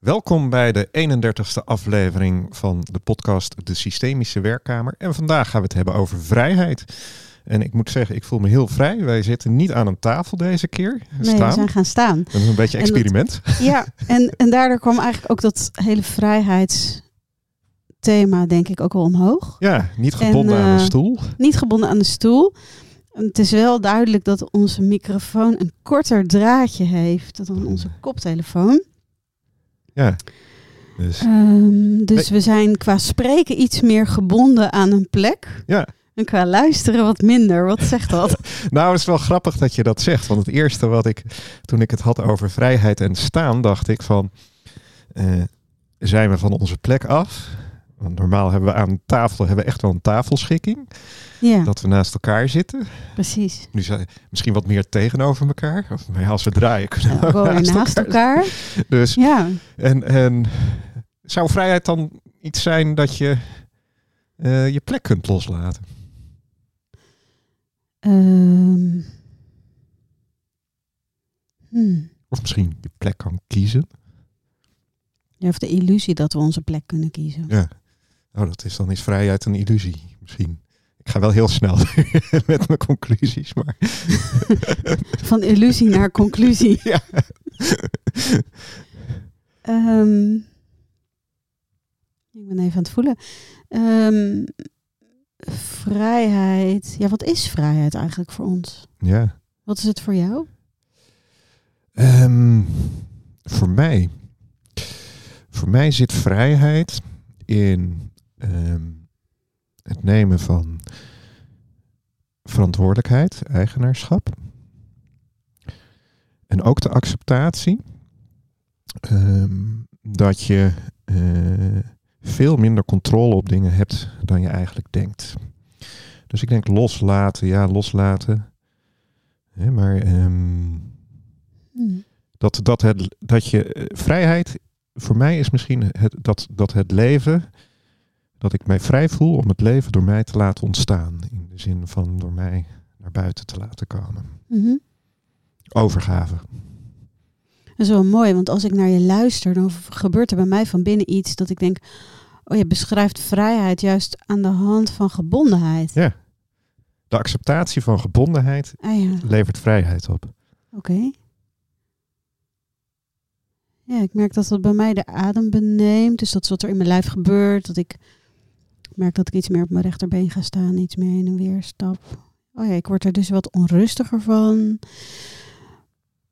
Welkom bij de 31ste aflevering van de podcast De Systemische Werkkamer. En vandaag gaan we het hebben over vrijheid. En ik moet zeggen, ik voel me heel vrij. Wij zitten niet aan een tafel deze keer. Nee, we zijn gaan staan. Dat is een beetje experiment. ja, en, en daardoor kwam eigenlijk ook dat hele vrijheidsthema denk ik ook wel omhoog. Ja, niet gebonden aan de eh, stoel. Niet gebonden aan de stoel. Het is wel duidelijk dat onze microfoon een korter draadje heeft dan onze koptelefoon. Ja. Dus, um, dus we zijn qua spreken iets meer gebonden aan een plek. Ja. En qua luisteren wat minder. Wat zegt dat? nou, het is wel grappig dat je dat zegt. Want het eerste wat ik, toen ik het had over vrijheid en staan, dacht ik van, uh, zijn we van onze plek af? Want normaal hebben we aan tafel hebben we echt wel een tafelschikking. Ja. Dat we naast elkaar zitten. Precies. Nu zijn misschien wat meer tegenover elkaar. Of als we draaien kunnen we naast, naast elkaar. Dus, ja. En, en zou vrijheid dan iets zijn dat je uh, je plek kunt loslaten? Um. Hmm. Of misschien je plek kan kiezen? Ja, of de illusie dat we onze plek kunnen kiezen. Ja. Oh, dat is dan is vrijheid een illusie misschien. Ik ga wel heel snel met mijn conclusies, maar... Van illusie naar conclusie. Ja. um, ik ben even aan het voelen. Um, vrijheid. Ja, wat is vrijheid eigenlijk voor ons? Ja. Wat is het voor jou? Um, voor mij. Voor mij zit vrijheid in um, het nemen van verantwoordelijkheid, eigenaarschap. En ook de acceptatie um, dat je uh, veel minder controle op dingen hebt dan je eigenlijk denkt. Dus ik denk loslaten, ja, loslaten. Hè, maar um, hmm. dat, dat, het, dat je uh, vrijheid, voor mij is misschien het, dat, dat het leven dat ik mij vrij voel om het leven door mij te laten ontstaan. In de zin van door mij naar buiten te laten komen. Mm Overgave. Dat is wel mooi, want als ik naar je luister, dan gebeurt er bij mij van binnen iets dat ik denk, oh je beschrijft vrijheid juist aan de hand van gebondenheid. Ja. De acceptatie van gebondenheid ah, ja. levert vrijheid op. Oké. Ja, ik merk dat dat bij mij de adem beneemt. Dus dat is wat er in mijn lijf gebeurt. Dat ik merk dat ik iets meer op mijn rechterbeen ga staan, iets meer heen en weer stap. Oh ja, ik word er dus wat onrustiger van.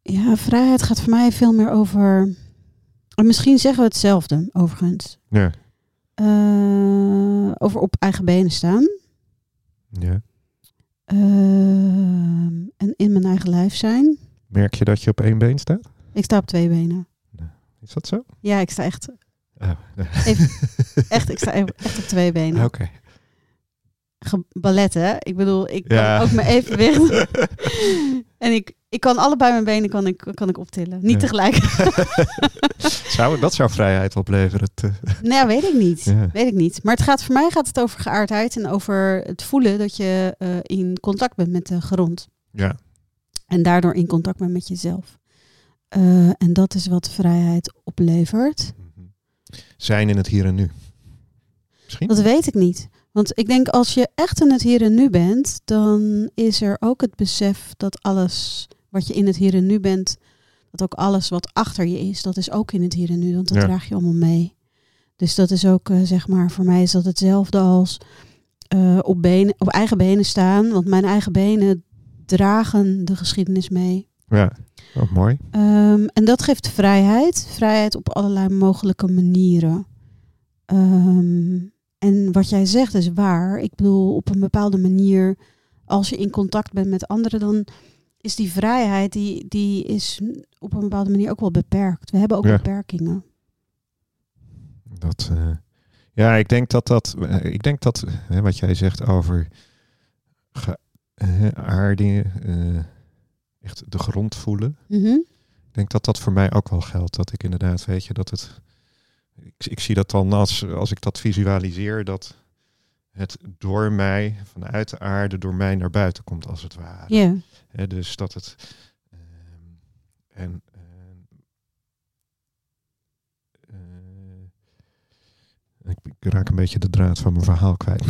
Ja, vrijheid gaat voor mij veel meer over. misschien zeggen we hetzelfde, overigens. Ja. Uh, over op eigen benen staan. Ja. Uh, en in mijn eigen lijf zijn. Merk je dat je op één been staat? Ik sta op twee benen. Is dat zo? Ja, ik sta echt Oh. Even, echt, ik sta echt op twee benen. Oké. Okay. Ballet, hè? Ik bedoel, ik kan ook mijn evenwicht. en ik, ik kan allebei mijn benen kan ik, kan ik optillen. Niet tegelijk. zou, dat zou vrijheid opleveren? Nou, weet ik niet. Weet ik niet. Maar het gaat, voor mij gaat het over geaardheid en over het voelen dat je uh, in contact bent met de grond. Ja. En daardoor in contact bent met jezelf. Uh, en dat is wat vrijheid oplevert zijn in het hier en nu? Misschien? Dat weet ik niet. Want ik denk als je echt in het hier en nu bent, dan is er ook het besef dat alles wat je in het hier en nu bent, dat ook alles wat achter je is, dat is ook in het hier en nu. Want dat draag je allemaal mee. Dus dat is ook, uh, zeg maar, voor mij is dat hetzelfde als uh, op, benen, op eigen benen staan. Want mijn eigen benen dragen de geschiedenis mee. Ja. Ook mooi. Um, en dat geeft vrijheid. Vrijheid op allerlei mogelijke manieren. Um, en wat jij zegt is waar. Ik bedoel, op een bepaalde manier, als je in contact bent met anderen, dan is die vrijheid, die, die is op een bepaalde manier ook wel beperkt. We hebben ook beperkingen. Dat, uh, ja, ik denk dat dat, uh, ik denk dat, wat jij zegt over geaardingen, echt de grond voelen. Mhm. Ik denk dat dat voor mij ook wel geldt. Dat ik inderdaad, weet je, dat het. Ik, ik zie dat dan als, als ik dat visualiseer, dat het door mij, vanuit de aarde, door mij naar buiten komt, als het ware. Ja. dus dat het. Uh, en uh, ik raak een beetje de draad van mijn verhaal kwijt.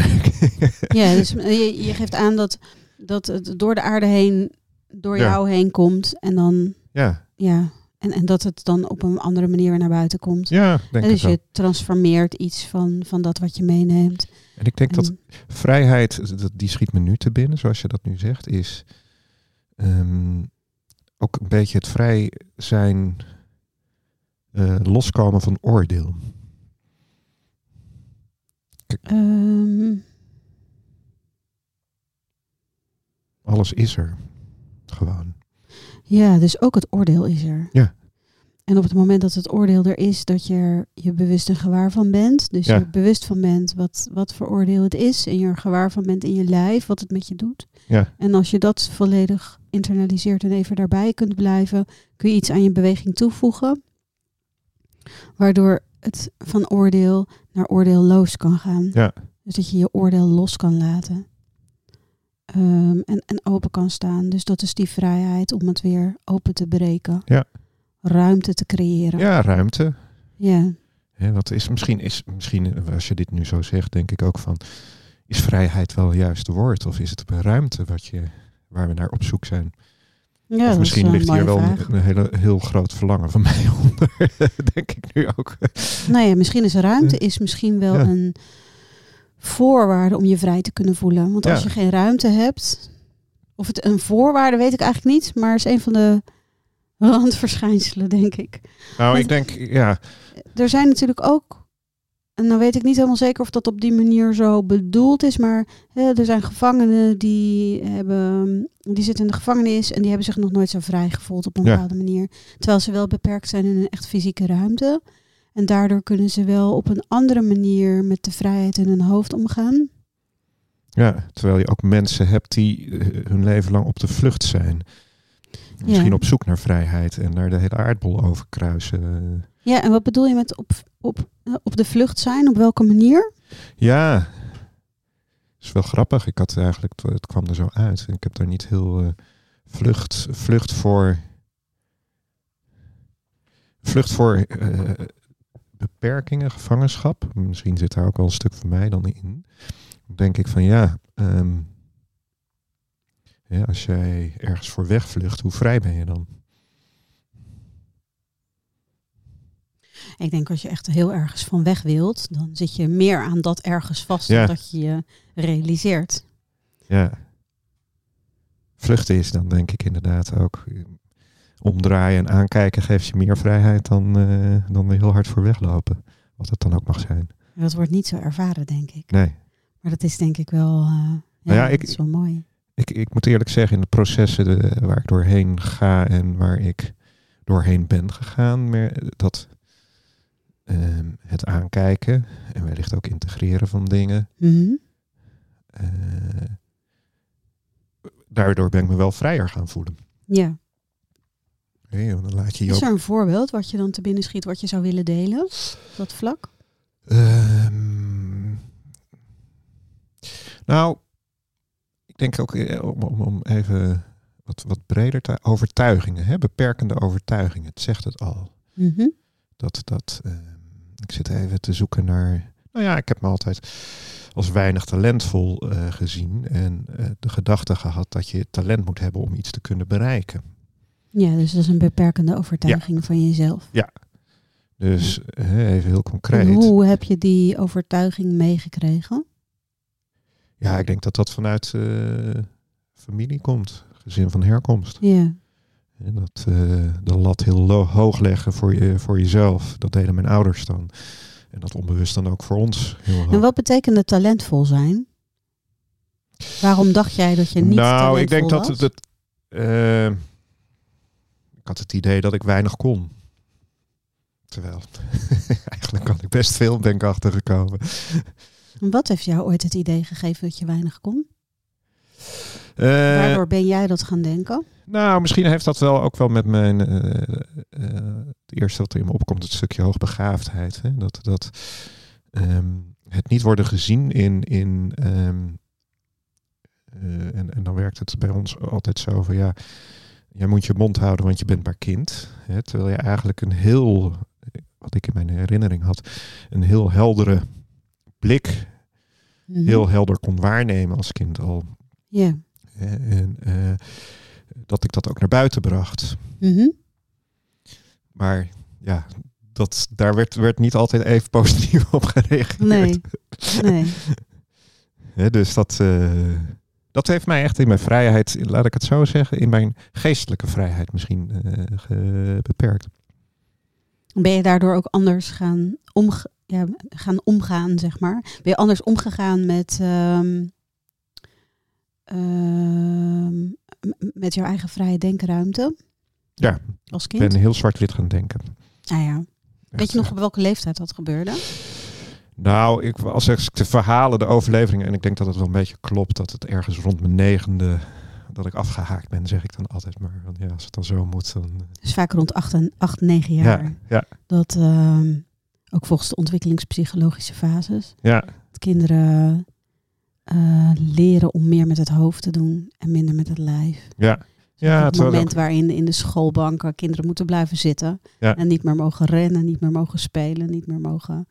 Ja, dus je, je geeft aan dat, dat het door de aarde heen, door Ja. jou heen komt. En dan, ja, ja, en, en dat het dan op een andere manier weer naar buiten komt. ja, denk En ik dus je transformeert iets van, van dat wat je meeneemt. En ik denk dat vrijheid, dat, die schiet me nu te binnen, zoals je dat nu zegt, is ehm, ook een beetje het vrij zijn, eh, loskomen van oordeel. Ehm, Alles is er. Gewoon. ja, dus ook het oordeel is er. Ja. En op het moment dat het oordeel er is, dat je er je bewust en gewaar van bent. Dus Ja. je er bewust van bent wat, wat voor oordeel het is. En je er gewaar van bent in je lijf, wat het met je doet. Ja. En als je dat volledig internaliseert en even daarbij kunt blijven, kun je iets aan je beweging toevoegen. Waardoor het van oordeel naar oordeelloos kan gaan. Ja. Dus dat je je oordeel los kan laten. Ehm, en, en open kan staan. Dus dat is die vrijheid om het weer open te breken. Ja. Ruimte te creëren. Ja, ruimte. Ja. Wat is misschien, is misschien, als je dit nu zo zegt, denk ik ook van, is vrijheid wel het juiste woord? Of is het ruimte wat je, waar we naar op zoek zijn? Ja, of misschien een ligt hier wel een, een hele, heel groot verlangen van mij onder, denk ik nu ook. Nou ja, misschien is ruimte is misschien wel Ja. een voorwaarde om je vrij te kunnen voelen. Want als Ja. je geen ruimte hebt, of het een voorwaarde weet ik eigenlijk niet, maar is een van de randverschijnselen, denk ik. Nou, Want- ik denk, ja, Er zijn natuurlijk ook, en dan weet ik niet helemaal zeker of dat op die manier zo bedoeld is, maar hè, er zijn gevangenen die hebben, die zitten in de gevangenis en die hebben zich nog nooit zo vrij gevoeld op een Ja. bepaalde manier. Terwijl ze wel beperkt zijn in een echt fysieke ruimte. En daardoor kunnen ze wel op een andere manier met de vrijheid in hun hoofd omgaan. ja, terwijl je ook mensen hebt die eh, hun leven lang op de vlucht zijn. Misschien Ja. op zoek naar vrijheid en naar de hele aardbol overkruisen. Ja, en wat bedoel je met op, op, eh, op de vlucht zijn? Op welke manier? Ja, is wel grappig. Ik had eigenlijk, het- kwam er zo uit. Ik heb daar niet heel eh, vlucht, vlucht voor. Vlucht voor beperkingen, gevangenschap. Misschien zit daar ook wel een stuk van mij dan in. Dan denk ik van ja, ehm, ja, als jij ergens voor wegvlucht, hoe vrij ben je dan? Ik denk als je echt heel ergens van weg wilt, dan zit je meer aan dat ergens vast Ja. dan dat je je realiseert. Ja. Vluchten is dan denk ik inderdaad ook omdraaien en aankijken geeft je meer vrijheid dan, eh, dan er heel hard voor weglopen. Wat het dan ook mag zijn. Dat wordt niet zo ervaren, denk ik. Nee. Maar dat is denk ik wel, eh, ja, Nou ja, ik- dat wel mooi. Ik, ik moet eerlijk zeggen, in de processen de, waar ik doorheen ga en waar ik doorheen ben gegaan, meer dat ehm, het aankijken en wellicht ook integreren van dingen, Mhm. eh, daardoor ben ik me wel vrijer gaan voelen. Ja. Hé, want dan laat je je Is er een voorbeeld wat je dan te binnen schiet wat je zou willen delen? op Dat vlak? Ehm, nou, ik denk ook eh, om, om, om even wat, wat breder te overtuigingen, hè? beperkende overtuigingen. Het zegt het al. Mhm. Dat, dat, ehm, ik zit even te zoeken naar. Nou ja, ik heb me altijd als weinig talentvol eh, gezien en eh, de gedachte gehad dat je talent moet hebben om iets te kunnen bereiken. Ja, dus dat is een beperkende overtuiging van jezelf. Dus hè, even heel En concreet. hoe heb je die overtuiging meegekregen? Ja, ik denk dat dat vanuit eh, familie komt, gezin van herkomst. Ja. En dat eh, de lat heel hoog leggen voor, je, voor jezelf, dat deden mijn ouders dan. En dat onbewust dan ook voor ons heel hoog. En wat betekende talentvol zijn? Waarom dacht jij dat je niet nou, ik denk talentvol dat het. eh, had het idee dat ik weinig kon. Terwijl, eigenlijk kan ik best veel, ben ik achtergekomen. En Wat heeft jou ooit het idee gegeven dat je weinig kon? Eh, Waardoor ben jij dat gaan denken? Nou, misschien heeft dat wel ook wel met mijn. eh, eh, het eerste wat er in me opkomt, het stukje hoogbegaafdheid. Hè? Dat, dat ehm, het niet worden gezien in. in ehm, eh, en, en dan werkt het bij ons altijd zo van ja. Jij moet je mond houden, want je bent maar kind. Hè? Terwijl je eigenlijk een heel. Wat ik in mijn herinnering had. Een heel heldere blik Mhm. heel helder kon waarnemen als kind al. Ja. En eh, dat ik dat ook naar buiten bracht. Mhm. Maar ja, dat, daar werd, werd niet altijd even positief op gereageerd. Nee. Nee. Dus dat, eh, dat heeft mij echt in mijn vrijheid, laat ik het zo zeggen, in mijn geestelijke vrijheid misschien ge- beperkt. Ben je daardoor ook anders gaan, omge ja, gaan omgaan, zeg maar? Ben je anders omgegaan met, ehm, ehm, met jouw eigen vrije denkruimte? Ja, Als Ik kind? ben heel zwart-wit gaan denken. Ah ja. Weet je nog op welke leeftijd dat gebeurde? Nou, ik, als ik de verhalen, de overleveringen, en ik denk dat het wel een beetje klopt, dat het ergens rond mijn negende, dat ik afgehaakt ben, zeg ik dan altijd maar. Want ja, als het dan zo moet, dan... eh, Dus vaak rond 8, en, 8 9 jaar. Ja, ja, Dat ehm, ook volgens de ontwikkelingspsychologische fases. ja, Dat kinderen eh, leren om meer met het hoofd te doen en minder met het lijf. ja. Ja, het moment waarin in de schoolbanken kinderen moeten blijven zitten. Ja. En niet meer mogen rennen, niet meer mogen spelen, niet meer mogen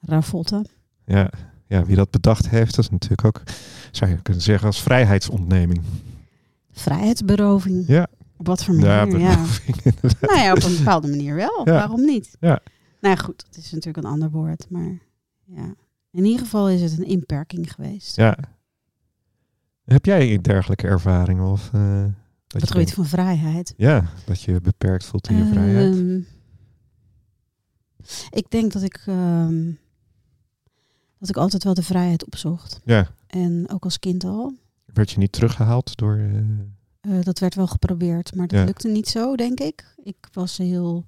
ravotten. ja, ja, wie dat bedacht heeft, dat is natuurlijk ook, zou je kunnen zeggen, als vrijheidsontneming. Vrijheidsberoving. Ja, Op wat voor manier? Ja, beroving. Nou ja, op een bepaalde manier wel. Ja. Waarom niet? Ja. Nou ja, goed, het is natuurlijk een ander woord. Maar ja, in ieder geval is het een inperking geweest. Ja. Heb jij dergelijke ervaringen? Of, eh, dat je gebied van vrijheid. Ja, dat je beperkt voelt in je vrijheid. Ehm, ik denk dat ik, ehm, dat ik altijd wel de vrijheid opzocht. Ja, En ook als kind al. werd je niet teruggehaald door... eh, Eh, dat werd wel geprobeerd, maar dat Ja. lukte niet zo, denk ik. Ik was heel.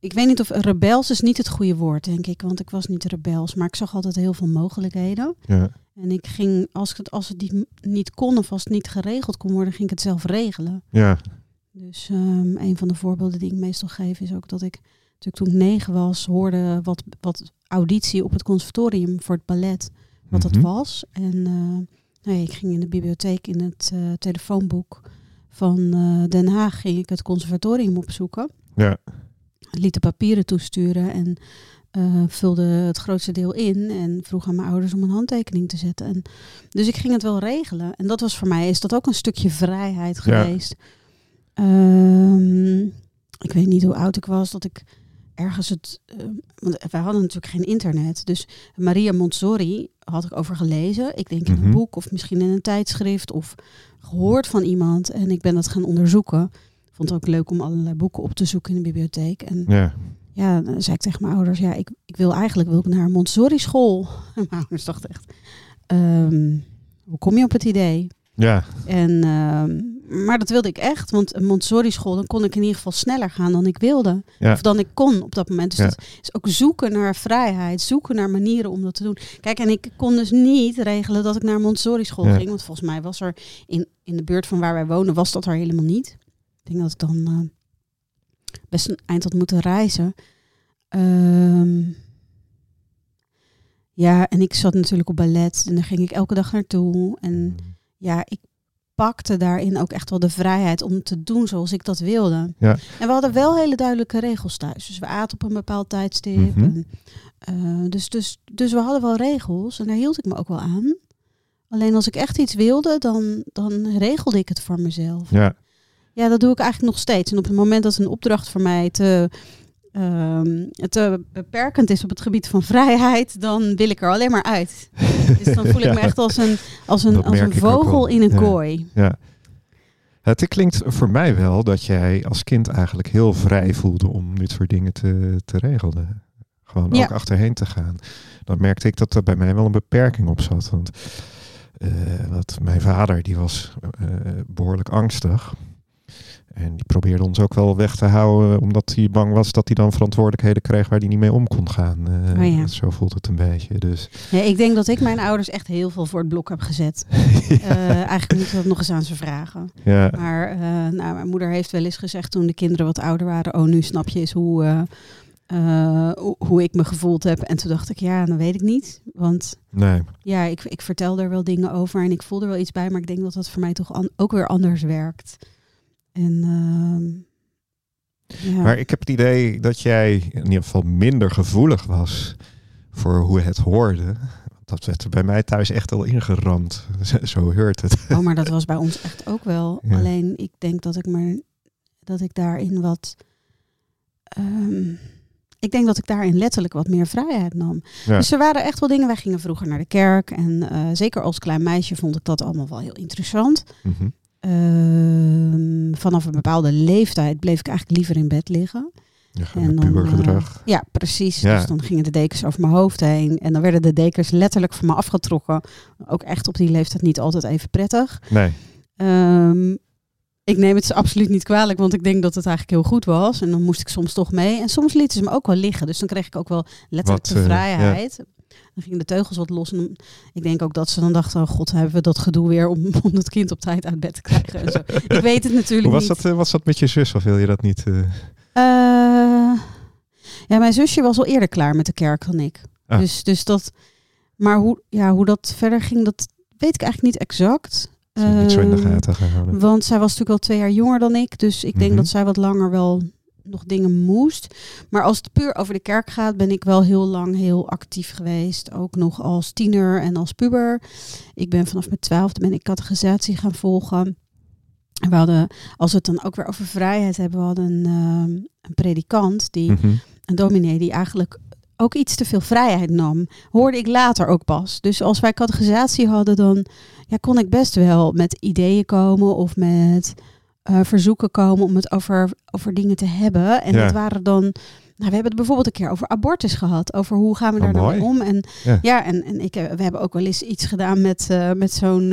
Ik weet niet of rebels is niet het goede woord, denk ik. Want ik was niet rebels, maar ik zag altijd heel veel mogelijkheden. ja, En ik ging, als, ik het, als het niet, niet kon of als het niet geregeld kon worden, ging ik het zelf regelen. ja, Dus ehm, een van de voorbeelden die ik meestal geef is ook dat ik natuurlijk toen ik negen was, hoorde wat, wat auditie op het conservatorium voor het ballet, wat Mhm. dat was. En eh, nou ja, ik ging in de bibliotheek in het eh, telefoonboek van eh, Den Haag ging ik het conservatorium opzoeken. ja, Liet de papieren toesturen en vulde het grootste deel in en vroeg aan mijn ouders om een handtekening te zetten. En, dus ik ging het wel regelen. En dat was voor mij, is dat ook een stukje vrijheid geweest. Ehm, ik weet niet hoe oud ik was, dat ik ergens het... eh, want wij hadden natuurlijk geen internet. Dus Maria Montessori had ik over gelezen. Ik denk in Mhm. een boek of misschien in een tijdschrift of gehoord van iemand. En ik ben dat gaan onderzoeken. Vond het ook leuk om allerlei boeken op te zoeken in de bibliotheek. En ja, ja, dan zei ik tegen mijn ouders, ja, ik, ik wil eigenlijk wil ik naar een Montessori school. En mijn ouders dachten echt, ehm, hoe kom je op het idee? ja, En, ehm, maar dat wilde ik echt, want een Montessori school, dan kon ik in ieder geval sneller gaan dan ik wilde. Ja. Of dan ik kon op dat moment. Dus Ja. dat is ook zoeken naar vrijheid, zoeken naar manieren om dat te doen. Kijk, en ik kon dus niet regelen dat ik naar een Montessori school Ja. ging. Want volgens mij was er in, in de buurt van waar wij wonen, was dat er helemaal niet. Ik denk dat ik dan eh, best een eind had moeten reizen. Ehm, ja, en ik zat natuurlijk op ballet en daar ging ik elke dag naartoe. En ja, ik pakte daarin ook echt wel de vrijheid om te doen zoals ik dat wilde. Ja. En we hadden wel hele duidelijke regels thuis. Dus we aten op een bepaald tijdstip. Mhm. en, eh, dus, dus, dus we hadden wel regels en daar hield ik me ook wel aan. Alleen als ik echt iets wilde, dan, dan regelde ik het voor mezelf. ja, Ja, dat doe ik eigenlijk nog steeds. En op het moment dat een opdracht voor mij te, ehm, te beperkend is op het gebied van vrijheid, dan wil ik er alleen maar uit. Dus dan voel ik me echt als een, als een, als een vogel in een Ja. kooi. ja. Het klinkt voor mij wel dat jij als kind eigenlijk heel vrij voelde om dit soort dingen te, te regelen. Gewoon Ja. ook achterheen te gaan. Dan merkte ik dat er bij mij wel een beperking op zat. Want eh, wat mijn vader, die was eh, behoorlijk angstig. En die probeerde ons ook wel weg te houden, omdat hij bang was dat hij dan verantwoordelijkheden kreeg waar hij niet mee om kon gaan. Eh, Oh ja. Zo voelt het een beetje. Dus Ja, ik denk dat ik mijn ouders echt heel veel voor het blok heb gezet. Eh, eigenlijk moet ik dat nog eens aan ze vragen. ja, Maar eh, nou, mijn moeder heeft wel eens gezegd toen de kinderen wat ouder waren... oh, nu snap je eens hoe, eh, eh, hoe, ik me gevoeld heb. En toen dacht ik, ja, dan weet ik niet. Want nee. ja, ik, ik vertel er wel dingen over en ik voel er wel iets bij... maar ik denk dat dat voor mij toch ook weer anders werkt. En ehm, ja. Maar ik heb het idee dat jij in ieder geval minder gevoelig was voor hoe het hoorde. Dat werd er bij mij thuis echt al ingeramd. Zo- heurt het. Oh, maar dat was bij ons echt ook wel. Ja. Alleen ik denk dat ik maar dat ik daarin wat. ehm, ik denk dat ik daarin letterlijk wat meer vrijheid nam. Ja. Dus er waren echt wel dingen. Wij gingen vroeger naar de kerk. En eh, zeker als klein meisje vond ik dat allemaal wel heel interessant. Mhm. Ehm, vanaf een bepaalde leeftijd bleef ik eigenlijk liever in bed liggen. Ja, En dan, eh, ja, precies. Ja. Dus dan gingen de dekens over mijn hoofd heen. En dan werden de dekens letterlijk van me afgetrokken. Ook echt op die leeftijd niet altijd even prettig. nee. Ehm, ik neem het ze absoluut niet kwalijk, want ik denk dat het eigenlijk heel goed was. En dan moest ik soms toch mee. En soms lieten ze me ook wel liggen. Dus dan kreeg ik ook wel letterlijk Wat, de eh, vrijheid. Dan gingen de teugels wat los. En ik denk ook dat ze dan dachten, oh god, hebben we dat gedoe weer om, om het kind op tijd uit bed te krijgen. En zo. Ik weet het natuurlijk Hoe was niet. dat, eh, was dat met je zus? Of wil je dat niet? eh? Eh, ja, mijn zusje was al eerder klaar met de kerk dan ik. Ah. Dus, dus dat. Maar hoe, ja, hoe dat verder ging, dat weet ik eigenlijk niet exact. Niet zo in de Ehm, gaten gehouden. Want zij was natuurlijk wel twee jaar jonger dan ik. Dus ik denk Mhm. dat zij wat langer wel nog dingen moest. Maar als het puur over de kerk gaat, ben ik wel heel lang heel actief geweest. Ook nog als tiener en als puber. Ik ben vanaf mijn twaalfde ben ik catechisatie gaan volgen. En we hadden, als we het dan ook weer over vrijheid hebben, we hadden een, ehm, een predikant, die, Mhm. een dominee, die eigenlijk ook iets te veel vrijheid nam. Hoorde ik later ook pas. Dus als wij catechisatie hadden, dan ja, kon ik best wel met ideeën komen of met eh, verzoeken komen om het over, over dingen te hebben. En Ja. dat waren dan. Nou, we hebben het bijvoorbeeld een keer over abortus gehad. Over hoe gaan we Oh, daar nou mooi. mee om? En Ja. ja, en, en ik, heb- we hebben ook wel eens iets gedaan met, eh, met zo'n.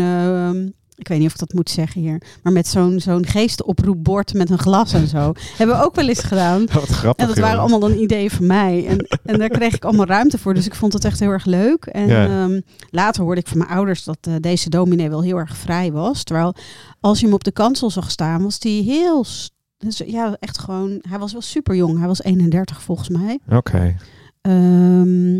Ik weet niet of ik dat moet zeggen hier. Maar met zo'n zo'n geestenoproepbord met een glas en zo. hebben we ook wel eens gedaan. Wat grappig. En dat waren allemaal dan ideeën van mij. En, en daar kreeg ik allemaal ruimte voor. Dus ik vond het echt heel erg leuk. En Ja. ehm, later hoorde ik van mijn ouders dat eh, deze dominee wel heel erg vrij was. Terwijl als je hem op de kansel zag staan, was hij heel... dus ja, echt gewoon... Hij was wel super jong. Hij was 31 volgens mij. Oké. Ehm,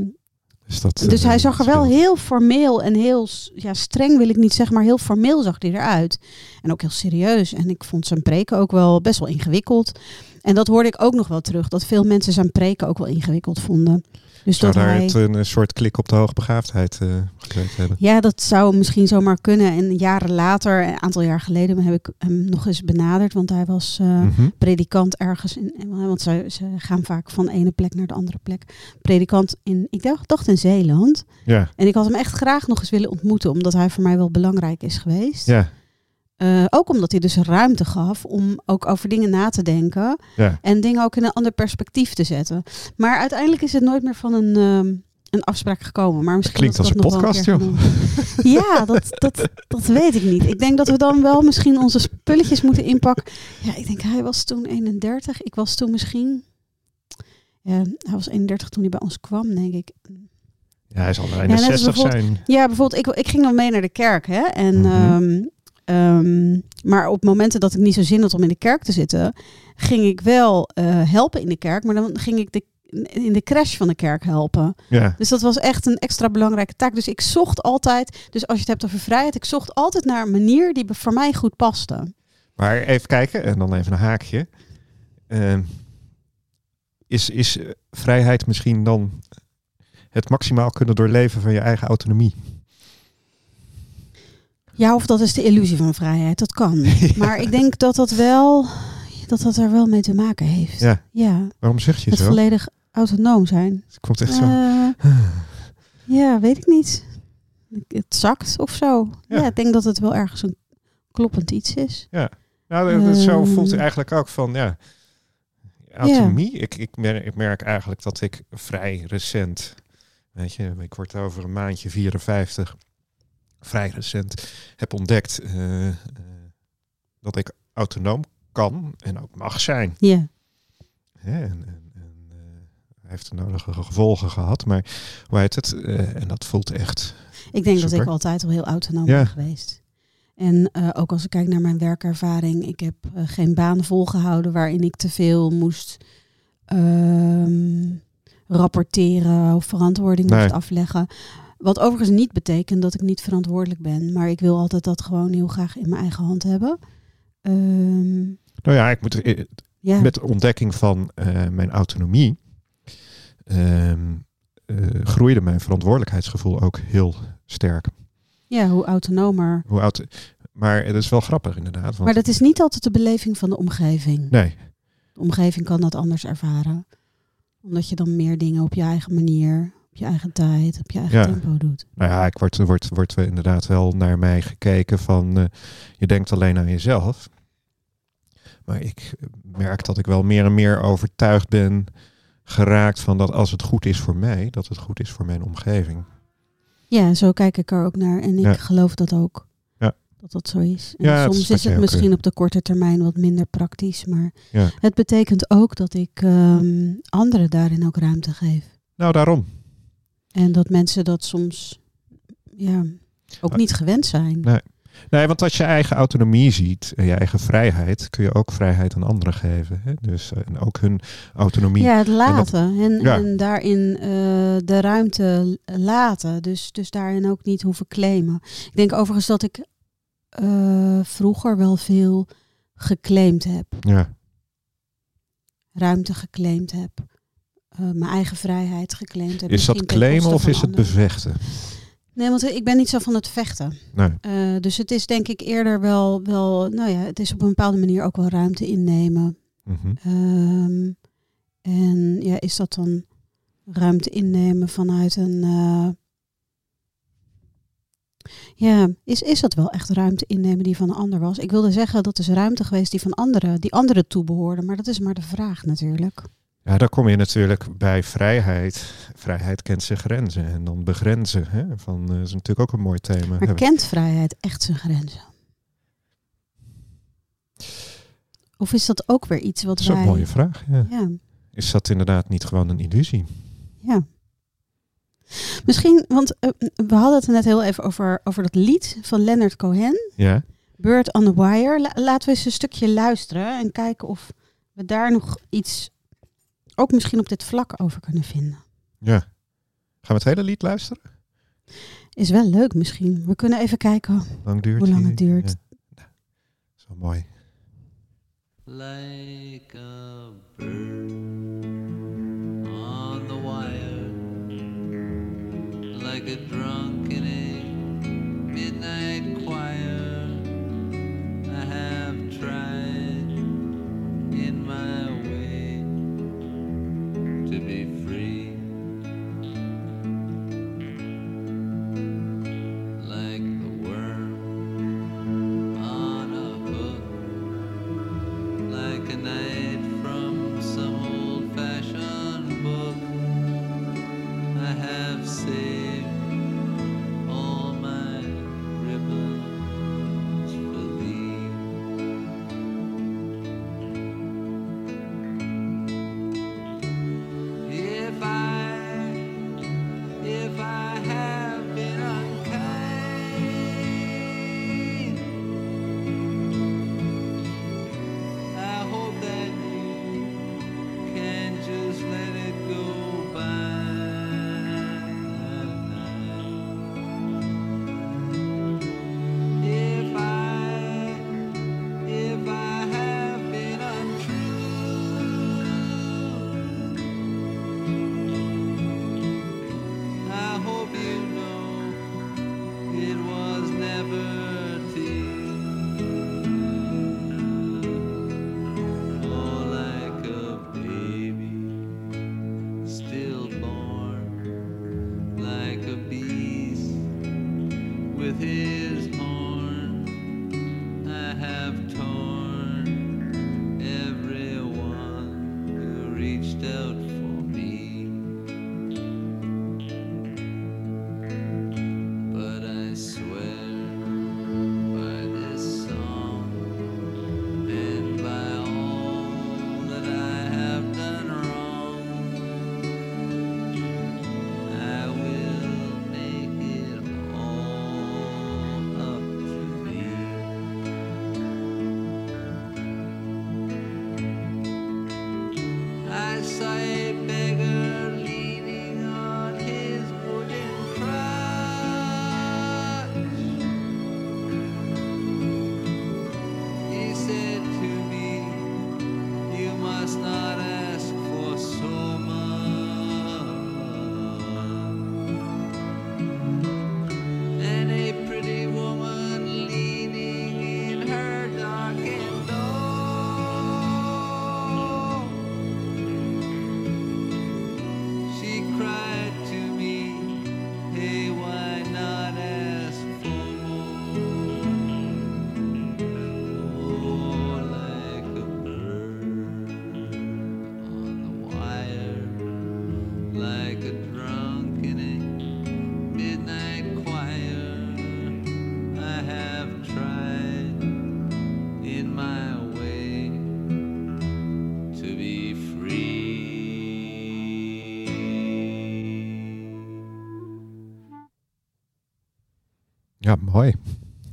Dus, dat, dus eh, hij zag er wel heel formeel en heel ja, streng wil ik niet zeggen, maar heel formeel zag hij eruit. En ook heel serieus. En ik vond zijn preken ook wel best wel ingewikkeld. En dat hoorde ik ook nog wel terug, dat veel mensen zijn preken ook wel ingewikkeld vonden. Dus Zou dat daar hij... het een, soort klik op de hoogbegaafdheid eh gezet hebben? Ja, dat zou misschien zomaar kunnen. En jaren later, een aantal jaar geleden, heb ik hem nog eens benaderd. Want hij was eh, Mhm. predikant ergens. In, in- want ze, ze gaan vaak van de ene plek naar de andere plek. Predikant in, ik dacht, dacht in Zeeland. Ja, En ik had hem echt graag nog eens willen ontmoeten, omdat hij voor mij wel belangrijk is geweest. ja, Eh, ook omdat hij dus ruimte gaf om ook over dingen na te denken ja. en dingen ook in een ander perspectief te zetten. Maar uiteindelijk is het nooit meer van een, ehm, een afspraak gekomen. Maar misschien Klinkt dat als een podcast, doen. Ja, dat, dat, dat weet ik niet. Ik denk dat we dan wel misschien onze spulletjes moeten inpakken. Ja, ik denk hij was toen 31. Ik was toen misschien... Ja, hij was 31 toen hij bij ons kwam, denk ik. Ja, hij zal als 61 bijvoorbeeld- zijn. Ja, bijvoorbeeld, ik, ik ging dan mee naar de kerk. Hè? En, ehm, ehm, maar op momenten dat ik niet zo zin had om in de kerk te zitten, ging ik wel eh, helpen in de kerk. Maar dan ging ik de, in de crash van de kerk helpen. Ja, Dus dat was echt een extra belangrijke taak. Dus ik zocht altijd, dus als je het hebt over vrijheid, ik zocht altijd naar een manier die voor mij goed paste. maar even kijken en dan even een haakje. Ehm, is, is eh, vrijheid misschien dan het maximaal kunnen doorleven van je eigen autonomie? Ja, of dat is de illusie van vrijheid, dat kan. Maar ik denk dat dat wel, dat dat er wel mee te maken heeft. Ja. ja Waarom zeg je het zo? volledig autonoom zijn. Het komt echt zo. Eh, ja, weet ik niet. Het zakt of zo. Ja. Ja. ik denk dat het wel ergens een kloppend iets is. Nou, dat- dat zo Ehm. voelt het eigenlijk ook van, ja, autonomie. Ik, ik, merk, ik merk eigenlijk dat ik vrij recent, weet je, ik word over een maandje 54, vrij recent heb ontdekt eh, dat ik autonoom kan en ook mag zijn. Ja. En, en, en, eh, hij heeft de nodige gevolgen gehad, maar hoe heet het? Eh, en dat voelt echt. Ik denk dat ik altijd al heel autonoom Ja. ben geweest. En ook als ik kijk naar mijn werkervaring, ik heb geen baan volgehouden waarin ik te veel moest ehm, rapporteren of verantwoording Nee. moest afleggen. Wat overigens niet betekent dat ik niet verantwoordelijk ben, maar ik wil altijd dat gewoon heel graag in mijn eigen hand hebben. Ehm, Nou ja, ik moet eh, ja. met de ontdekking van eh, mijn autonomie ehm, eh, groeide mijn verantwoordelijkheidsgevoel ook heel sterk. Ja, hoe autonomer. Hoe auto maar het is wel grappig inderdaad. Want... Maar dat is niet altijd de beleving van de omgeving. Nee. De omgeving kan dat anders ervaren. Omdat je dan meer dingen op je eigen manier, je eigen tijd, op je eigen Ja. tempo doet. Nou ja, ik word, wordt, wordt inderdaad wel naar mij gekeken van eh, je denkt alleen aan jezelf. Maar ik merk dat ik wel meer en meer overtuigd ben geraakt van dat als het goed is voor mij, dat het goed is voor mijn omgeving. Ja, zo kijk ik er ook naar. En ik Ja. geloof dat ook. Ja. Dat dat zo is. En Ja, soms is het ook, misschien eh, op de korte termijn wat minder praktisch. Maar het betekent ook dat ik ehm, anderen daarin ook ruimte geef. Nou, daarom. En dat mensen dat soms ja, ook niet gewend zijn. Nee. Nee, want als je eigen autonomie ziet en je eigen vrijheid, kun je ook vrijheid aan anderen geven. Hè? Dus eh, en ook hun autonomie. Ja, het laten. En, Ja. en daarin eh, de ruimte laten. Dus, dus daarin ook niet hoeven claimen. Ik denk overigens dat ik eh, vroeger wel veel geclaimd heb. Ja. Ruimte geclaimd heb. Eh, mijn eigen vrijheid geclaimd heb. Is dat claimen of is het anderen. bevechten? Nee, want ik ben niet zo van het vechten. Nee. Eh, dus het is denk ik eerder wel, wel, nou ja, het is op een bepaalde manier ook wel ruimte innemen. Mhm. Ehm, en ja, is dat dan ruimte innemen vanuit een. eh, ja, is, is dat wel echt ruimte innemen die van een ander was? Ik wilde zeggen dat is ruimte geweest die van anderen, die anderen toebehoorden, maar dat is maar de vraag natuurlijk. Ja, daar kom je natuurlijk bij vrijheid. Vrijheid kent zijn grenzen en dan begrenzen. Hè? Van, eh, is natuurlijk ook een mooi thema. Maar kent vrijheid echt zijn grenzen? Of is dat ook weer iets wat dat is wij... een mooie vraag. Ja. Ja, Is dat inderdaad niet gewoon een illusie? ja. Misschien, want eh, we hadden het net heel even over, over dat lied van Leonard Cohen. Ja. Bird on the Wire. La- laten we eens een stukje luisteren en kijken of we daar nog iets, ook misschien op dit vlak over kunnen vinden. ja. Gaan we het hele lied luisteren? Is wel leuk misschien. We kunnen even kijken. Lang duurt Hoe lang die? het duurt. Ja. Zo mooi. like a bird on the wire, like a drunk in a midnight choir. I have tried in my way to be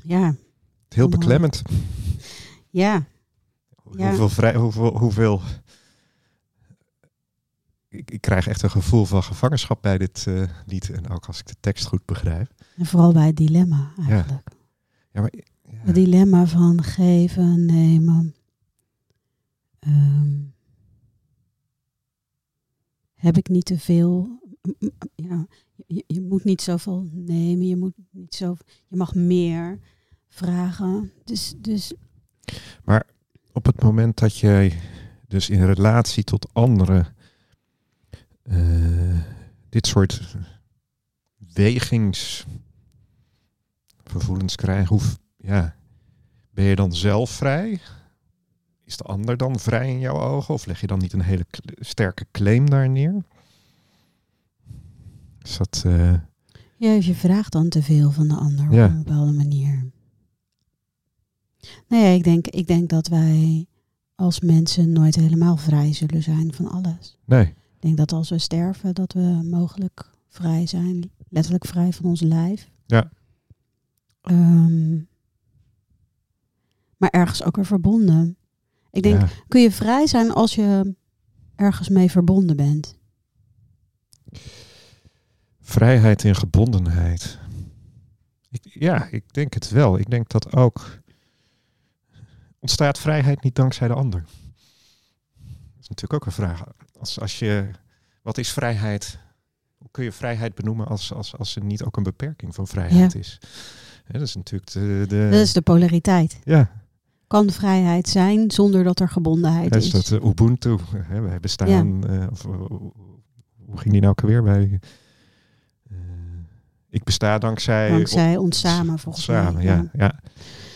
Ja, Heel beklemmend. ja, Ja. Hoeveel, vrij, hoeveel, hoeveel... Ik, ik krijg echt een gevoel van gevangenschap bij dit eh, lied. En ook als ik de tekst goed begrijp. en vooral bij het dilemma eigenlijk. Ja, maar, ja. Het dilemma van geven, nemen. Ehm, heb ik niet te veel? Ja, je, je moet niet zoveel nemen. Je, moet niet zo, je mag meer vragen. Dus, dus op het moment dat jij dus in relatie tot anderen eh, dit soort wegingsvervoelens krijgt, hoe, ja, ben je dan zelf vrij? Is de ander dan vrij in jouw ogen? Of leg je dan niet een hele sterke claim daar neer? Dat, eh, ja, je vraagt dan te veel van de ander Ja. op een bepaalde manier. Nee, ik denk, ik denk dat wij als mensen nooit helemaal vrij zullen zijn van alles. nee, Ik denk dat als we sterven, dat we mogelijk vrij zijn. Letterlijk vrij van ons lijf. Ja. Ehm, maar ergens ook weer verbonden. Ik denk, ja, kun je vrij zijn als je ergens mee verbonden bent? Vrijheid in gebondenheid. Ik, ja, ik denk het wel. Ik denk dat ook. Ontstaat vrijheid niet dankzij de ander? Dat is natuurlijk ook een vraag. Als, als je, wat is vrijheid? Hoe kun je vrijheid benoemen als, als, als er niet ook een beperking van vrijheid is? Dat is natuurlijk de. de Dat is de polariteit. ja, Kan vrijheid zijn zonder dat er gebondenheid dat is? is dat eh, Ubuntu. Hè, wij bestaan. eh, of, eh, hoe ging die nou ook alweer bij? Ik besta dankzij. Dankzij ons samen, volgens mij. Samen, ja. ja.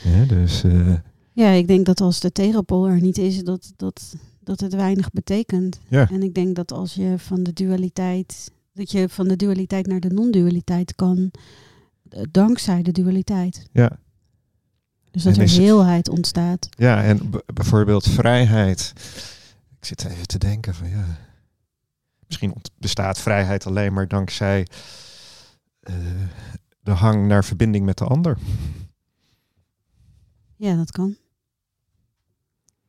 Ja, dus eh, Ja, ik denk dat als de tegenpool er niet is, dat, dat, dat het weinig betekent. Ja. En ik denk dat als je van de dualiteit, dat je van de dualiteit naar de non-dualiteit kan, eh, dankzij de dualiteit. ja. Dus dat En er heelheid ontstaat. ja, en bijvoorbeeld vrijheid. Ik zit even te denken van ja. Misschien bestaat vrijheid alleen maar dankzij de hang naar verbinding met de ander. Ja, dat kan.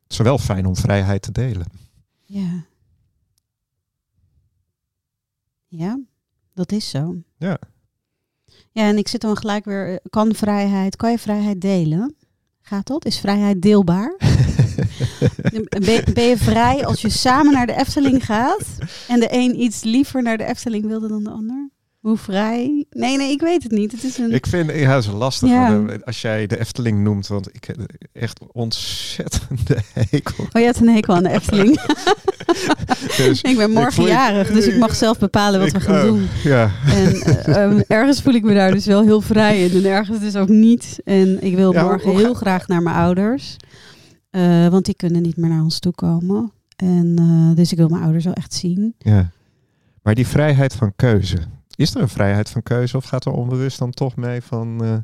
Het is wel fijn om vrijheid te delen. Ja. Ja, dat is zo. Ja. Ja, en ik zit dan gelijk weer, eh, kan vrijheid, kan je vrijheid delen? Gaat dat? Is vrijheid deelbaar? Ben, ben je vrij als je samen naar de Efteling gaat en de een iets liever naar de Efteling wilde dan de ander? Hoe vrij? Nee, nee, ik weet het niet. Het is een... Ik vind ja, het is lastig Ja. eh, als jij de Efteling noemt, want ik heb echt ontzettende hekel. Oh, je hebt een hekel aan de Efteling. Dus ik ben morgen jarig, dus ik mag zelf bepalen wat we gaan doen. Ja, En eh, ehm, ergens voel ik me daar dus wel heel vrij in. En ergens dus ook niet. En ik wil Ja, morgen heel ga- graag naar mijn ouders. Eh, want die kunnen niet meer naar ons toe komen. En dus ik wil mijn ouders wel echt zien. ja. Maar die vrijheid van keuze. Is er een vrijheid van keuze of gaat er onbewust dan toch mee van... eh,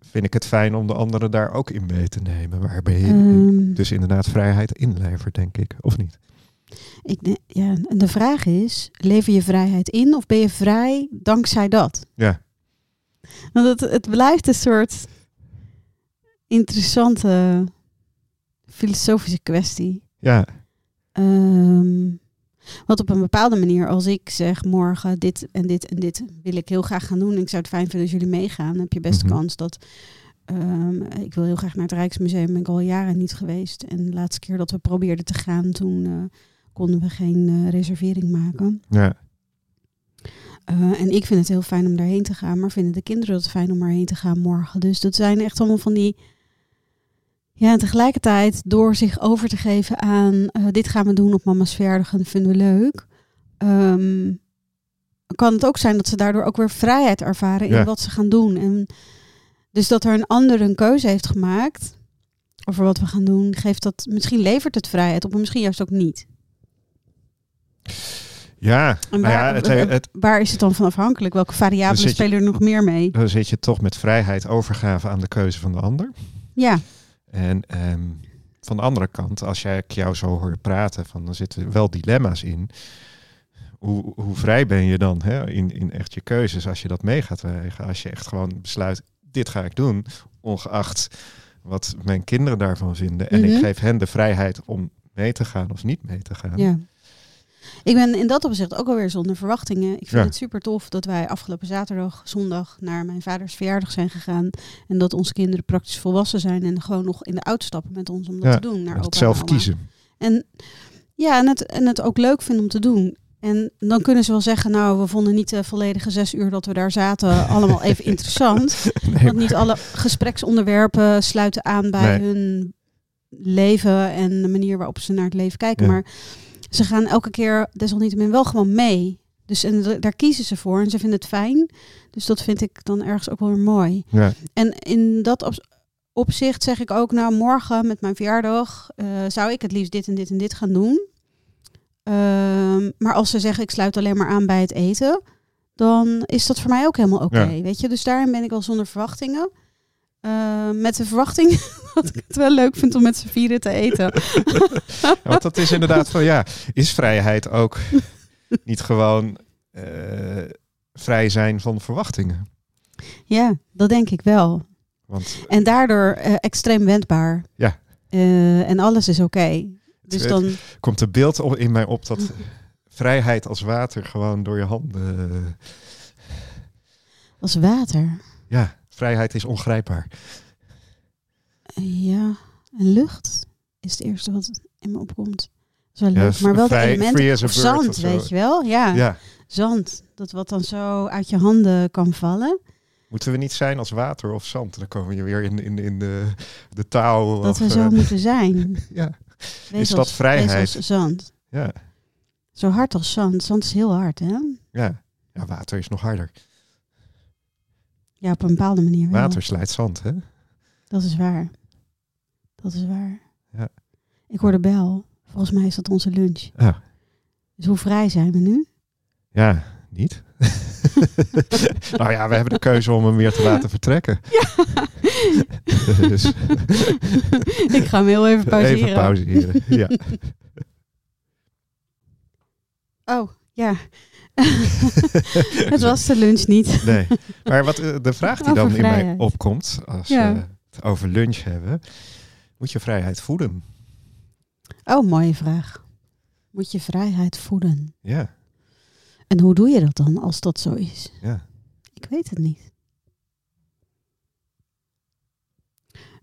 vind ik het fijn om de anderen daar ook in mee te nemen? Waarbij je Ehm, dus inderdaad vrijheid inlevert, denk ik. Of niet? ik, denk- ja, en de vraag is, lever je vrijheid in of ben je vrij dankzij dat? Ja. Want het, het blijft een soort interessante filosofische kwestie. Ja, Ehm, want op een bepaalde manier, als ik zeg morgen dit en dit en dit wil ik heel graag gaan doen. En ik zou het fijn vinden als jullie meegaan. Dan heb je best Mhm. kans dat. ehm, ik wil heel graag naar het Rijksmuseum. Ben ik al jaren niet geweest. En de laatste keer dat we probeerden te gaan, toen eh, konden we geen eh, reservering maken. ja, Eh, en ik vind het heel fijn om daarheen te gaan. Maar vinden de kinderen het fijn om erheen te gaan morgen. Dus dat zijn echt allemaal van die. Ja, en tegelijkertijd door zich over te geven aan eh, dit gaan we doen op mama's verjaardag en vinden we leuk. ehm, kan het ook zijn dat ze daardoor ook weer vrijheid ervaren in wat ze gaan doen. En dus dat er een ander een keuze heeft gemaakt over wat we gaan doen, geeft dat misschien levert het vrijheid op, maar misschien juist ook niet. ja. En Nou waar, ja, het, eh, het, waar is het dan van afhankelijk? Welke variabelen spelen er nog meer mee? dan zit je toch met vrijheid overgave aan de keuze van de ander. Ja, En ehm, van de andere kant, als jij ik jou zo hoor praten, van, dan zitten wel dilemma's in. hoe, hoe vrij ben je dan hè, in, in echt je keuzes als je dat mee gaat wegen? Als je echt gewoon besluit, dit ga ik doen, ongeacht wat mijn kinderen daarvan vinden. En ik Mhm. geef hen de vrijheid om mee te gaan of niet mee te gaan. Ja. Ik ben in dat opzicht ook alweer zonder verwachtingen. Ik vind Ja. het super tof dat wij afgelopen zaterdag, zondag naar mijn vaders verjaardag zijn gegaan. En dat onze kinderen praktisch volwassen zijn en gewoon nog in de auto stappen met ons om dat Ja, te doen. Naar opa het zelf en kiezen. En ja, en het, en het ook leuk vinden om te doen. En dan kunnen ze wel zeggen, nou, we vonden niet de volledige zes uur dat we daar zaten allemaal even interessant. Nee, Want niet alle gespreksonderwerpen sluiten aan bij Nee. hun leven en de manier waarop ze naar het leven kijken. Ja. Maar ze gaan elke keer desalniettemin wel gewoon mee. Dus en daar kiezen ze voor en ze vinden het fijn. Dus dat vind ik dan ergens ook wel weer mooi. Ja, En in dat op- opzicht zeg ik ook, nou morgen met mijn verjaardag eh, zou ik het liefst dit en dit en dit gaan doen. Ehm, maar als ze zeggen ik sluit alleen maar aan bij het eten, dan is dat voor mij ook helemaal oké. Ja. Weet je, dus daarin ben ik al zonder verwachtingen. Eh, met de verwachting dat ik het wel leuk vind om met z'n vieren te eten. want dat is inderdaad van ja, is vrijheid ook niet gewoon eh, vrij zijn van verwachtingen? ja, dat denk ik wel. Want En daardoor eh, extreem wendbaar. Ja. En alles is oké. Dus Het- dan, komt er beeld in mij op dat vrijheid als water gewoon door je handen. als water. ja, vrijheid is ongrijpbaar. Ja, en lucht is het eerste wat in me opkomt. Ja, leuk, maar wel vrij- Of bird zand, of zo. weet je wel? Ja, Ja, zand. Dat wat dan zo uit je handen kan vallen. moeten we niet zijn als water of zand? Dan komen we weer in, in, in de, de taal. Dat of, we zo eh, moeten zijn. ja, Wees Is dat vrijheid? als zand. ja, Zo hard als zand. Zand is heel hard, hè? ja. ja, water is nog harder. Ja, op een bepaalde manier wel. Water slijt zand, hè? Dat is waar. Dat is waar. Ja. Ik hoor de bel. Volgens mij is dat onze lunch. Ja, Dus hoe vrij zijn we nu? ja niet. nou ja, we hebben de keuze om hem weer te laten vertrekken. dus ik ga hem heel even pauzeren. even pauzeren. Ja. Oh, ja. het was de lunch niet. Nee, maar wat, eh, de vraag die Over dan in mij opkomt als Ja. we het over lunch hebben, moet je vrijheid voeden? Oh, mooie vraag. Moet je vrijheid voeden? Ja, En hoe doe je dat dan als dat zo is? ja. Ik weet het niet.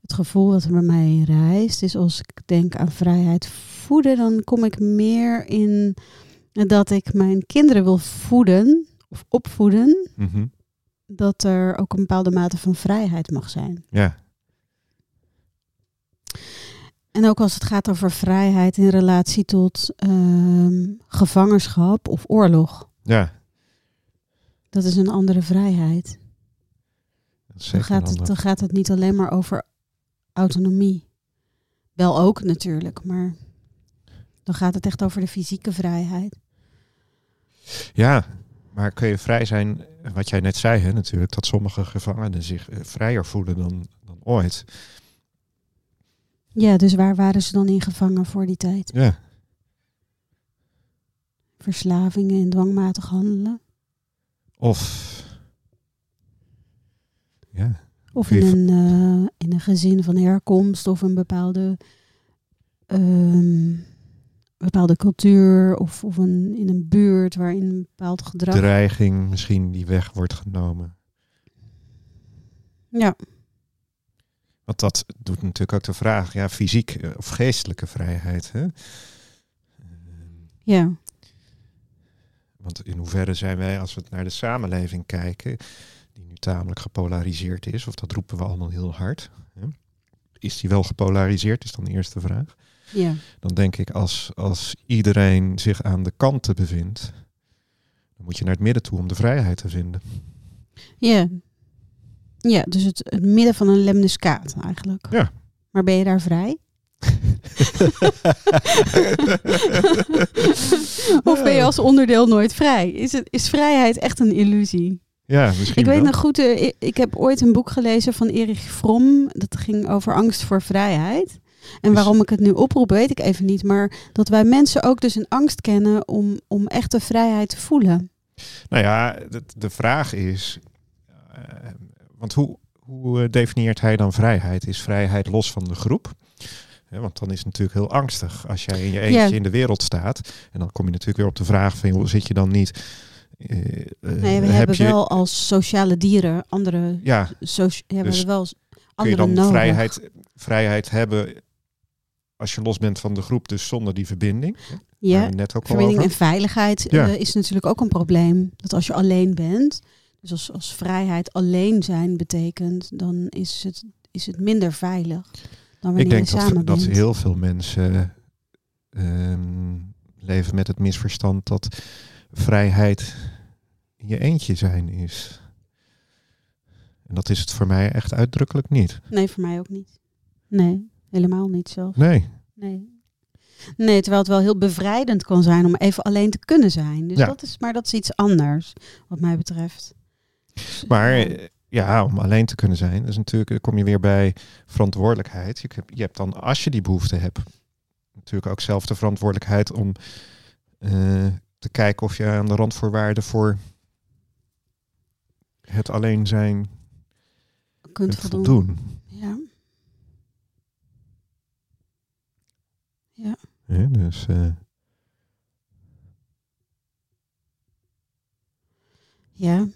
Het gevoel wat er bij mij reist is als ik denk aan vrijheid voeden, dan kom ik meer in dat ik mijn kinderen wil voeden of opvoeden, Mhm. dat er ook een bepaalde mate van vrijheid mag zijn. ja. En ook als het gaat over vrijheid in relatie tot ehm, gevangenschap of oorlog. ja. Dat is een andere vrijheid. Dan zeker gaat, het, dan gaat het niet alleen maar over autonomie. Wel ook natuurlijk, maar dan gaat het echt over de fysieke vrijheid. Ja, maar kun je vrij zijn, wat jij net zei, hè, natuurlijk, dat sommige gevangenen zich eh, vrijer voelen dan, dan ooit. Ja, dus waar waren ze dan in gevangen voor die tijd? Ja, Verslavingen en dwangmatig handelen? of. Ja, Of in een, eh, in een gezin van herkomst of een bepaalde, ehm, bepaalde cultuur of, of een, in een buurt waarin een bepaald gedrag... dreiging misschien die weg wordt genomen. Ja, Want dat doet natuurlijk ook de vraag, ja, fysiek eh, of geestelijke vrijheid. Hè? ja, Want in hoeverre zijn wij, als we naar de samenleving kijken, die nu tamelijk gepolariseerd is, of dat roepen we allemaal heel hard. Hè? Is die wel gepolariseerd, is dan de eerste vraag. Ja. Dan denk ik, als, als iedereen zich aan de kanten bevindt, dan moet je naar het midden toe om de vrijheid te vinden. Ja. Ja, dus het, het midden van een lemniscaat eigenlijk. Ja. Maar ben je daar vrij? of ben je als onderdeel nooit vrij? Is, het, is vrijheid echt een illusie? Ja, misschien Ik weet nog goed, eh, ik, ik heb ooit een boek gelezen van Erich Fromm. Dat ging over angst voor vrijheid. En waarom ik het nu oproep, weet ik even niet. Maar dat wij mensen ook dus een angst kennen om, om echte vrijheid te voelen. Nou ja, de, de vraag is, eh, want hoe, hoe eh, definieert hij dan vrijheid? Is vrijheid los van de groep? Want dan is het natuurlijk heel angstig als jij in je eentje Ja. in de wereld staat. En dan kom je natuurlijk weer op de vraag van, joh, zit je dan niet... eh, Nee, we heb hebben je, wel als sociale dieren andere... Ja, we Dus hebben wel kun je andere dan nodig. vrijheid, vrijheid hebben als je los bent van de groep, dus zonder die verbinding? Ja, net ook verbinding en veiligheid Ja. eh, is natuurlijk ook een probleem. Dat als je alleen bent, dus als, als vrijheid alleen zijn betekent, dan is het, is het minder veilig dan wanneer Ik denk je dat, samen dat bent. heel veel mensen ehm, leven met het misverstand dat vrijheid in je eentje zijn is. En dat is het voor mij echt uitdrukkelijk niet. Nee, voor mij ook niet. Nee, helemaal niet zelfs. Nee. Nee. Nee, terwijl het wel heel bevrijdend kan zijn om even alleen te kunnen zijn. Dus Ja. dat is, maar dat is iets anders, wat mij betreft. Maar ja. eh, om alleen te kunnen zijn, is natuurlijk, dan kom je weer bij verantwoordelijkheid. Je hebt, je hebt dan, als je die behoefte hebt, natuurlijk ook zelf de verantwoordelijkheid om eh, te kijken of je aan de randvoorwaarden voor het alleen zijn kunt kunt voldoen. voldoen. Ja. Ja. Dus eh, ja.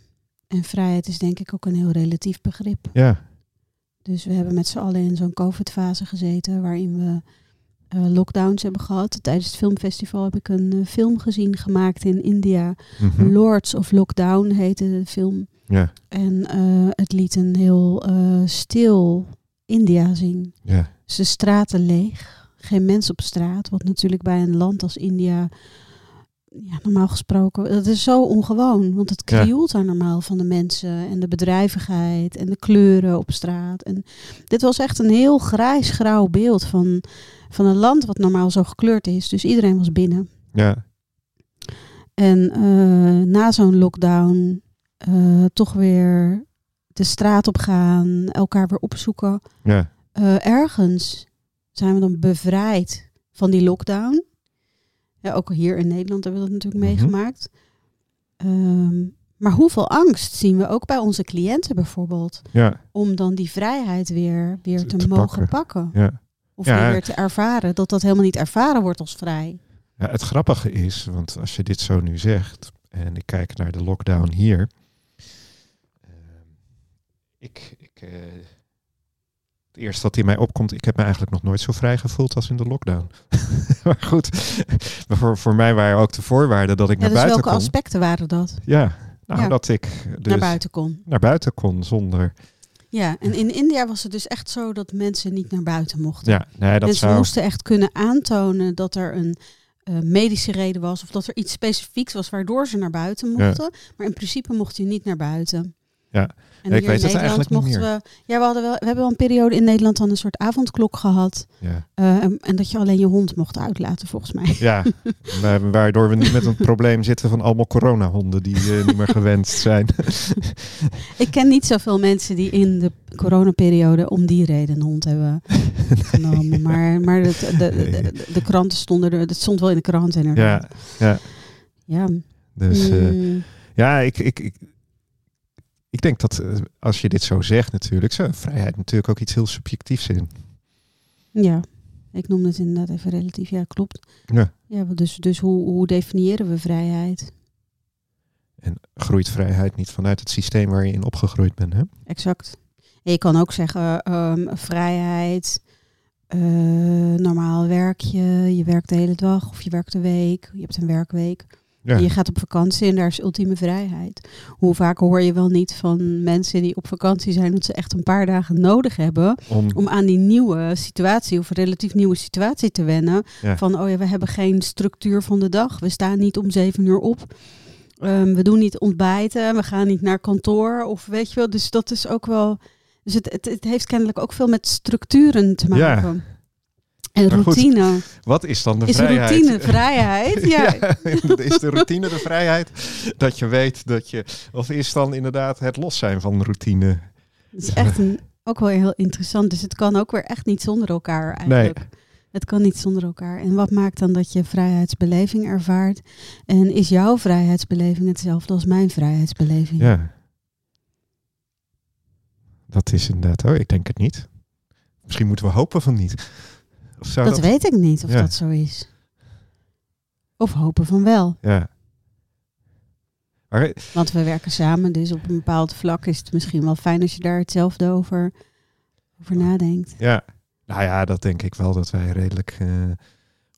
En vrijheid is denk ik ook een heel relatief begrip. ja, Dus we hebben met z'n allen in zo'n COVID-fase gezeten waarin we eh, lockdowns hebben gehad. Tijdens het filmfestival heb ik een eh, film gezien gemaakt in India. mhm, Lords of Lockdown heette de film. ja, En het liet een heel stil India zien. ja, Dus de straten leeg, geen mens op straat. Wat natuurlijk bij een land als India, ja, normaal gesproken, dat is zo ongewoon. Want het krioelt daar normaal van de mensen en de bedrijvigheid en de kleuren op straat. En dit was echt een heel grijs-grauw beeld van, van een land wat normaal zo gekleurd is. Dus iedereen was binnen. ja, En eh, na zo'n lockdown eh, toch weer de straat op gaan, elkaar weer opzoeken. ja, Eh, ergens zijn we dan bevrijd van die lockdown. Ja, ook hier in Nederland hebben we dat natuurlijk Mhm. meegemaakt. Ehm, maar hoeveel angst zien we ook bij onze cliënten bijvoorbeeld. ja, Om dan die vrijheid weer, weer Te- mogen pakken. pakken. ja. Of Ja. weer te ervaren. Dat dat helemaal niet ervaren wordt als vrij. Ja, het grappige is, want als je dit zo nu zegt en ik kijk naar de lockdown hier. ehm, ik, ik, eh, het eerste wat in mij opkomt, ik heb me eigenlijk nog nooit zo vrij gevoeld als in de lockdown. maar goed, maar voor, voor mij waren ook de voorwaarden dat ik Ja, naar dus buiten welke kon. aspecten waren dat? Ja, nou Ja. dat ik dus Naar buiten kon. naar buiten kon zonder. Ja, en in India was het dus echt zo dat mensen niet naar buiten mochten. Ja, nee, dat mensen zou. moesten echt kunnen aantonen dat er een eh, medische reden was of dat er iets specifieks was waardoor ze naar buiten Ja. mochten. Maar in principe mocht je niet naar buiten. Ja. En Ja, ik weet in het Nederland eigenlijk niet mochten we. Ja, we, hadden wel, we hebben wel een periode in Nederland dan een soort avondklok gehad. Ja, eh, en, en dat je alleen je hond mocht uitlaten, volgens mij. ja wa- waardoor we nu met een probleem zitten van allemaal coronahonden die eh, niet meer gewenst zijn. Ik ken niet zoveel mensen die in de coronaperiode om die reden een hond hebben genomen. Maar, maar het- de, de, de, de kranten stonden er. Het stond wel in de krant inderdaad. ja, Ja. dus. eh, Mm. Ja, ik, ik, ik, ik denk dat eh, als je dit zo zegt natuurlijk, zo vrijheid natuurlijk ook iets heel subjectiefs in. Ja, ik noemde het inderdaad even relatief. Ja, klopt. Ja. Ja, dus, dus hoe, hoe definiëren we vrijheid? En groeit vrijheid niet vanuit het systeem waar je in opgegroeid bent, hè? Exact. En je kan ook zeggen ehm, vrijheid, eh, normaal werk je, je werkt de hele dag of je werkt de week, je hebt een werkweek. Ja, je gaat op vakantie en daar is ultieme vrijheid. Hoe vaak hoor je wel niet van mensen die op vakantie zijn dat ze echt een paar dagen nodig hebben om, om aan die nieuwe situatie of relatief nieuwe situatie te wennen. Ja. Van oh ja, we hebben geen structuur van de dag. We staan niet om zeven uur op. Ehm, we doen niet ontbijten. We gaan niet naar kantoor. Of weet je wel. Dus dat is ook wel. Dus het, het, het heeft kennelijk ook veel met structuren te Ja. En goed, routine. wat is dan de Is vrijheid? routine vrijheid? Ja. is de routine de vrijheid dat je weet dat je, of is dan inderdaad het los zijn van routine? Het is echt een ook wel heel interessant. Dus het kan ook weer echt niet zonder elkaar eigenlijk. Het kan niet zonder elkaar. En wat maakt dan dat je vrijheidsbeleving ervaart? En is jouw vrijheidsbeleving hetzelfde als mijn vrijheidsbeleving? Ja. Dat is inderdaad, oh, ik denk het niet. Misschien moeten we hopen van niet. Zou dat, weet ik niet of Ja. dat zo is. Of hopen van wel. Ja. Maar, Want we werken samen, dus op een bepaald vlak is het misschien wel fijn als je daar hetzelfde over, over nadenkt. ja. Nou ja, dat denk ik wel dat wij redelijk eh,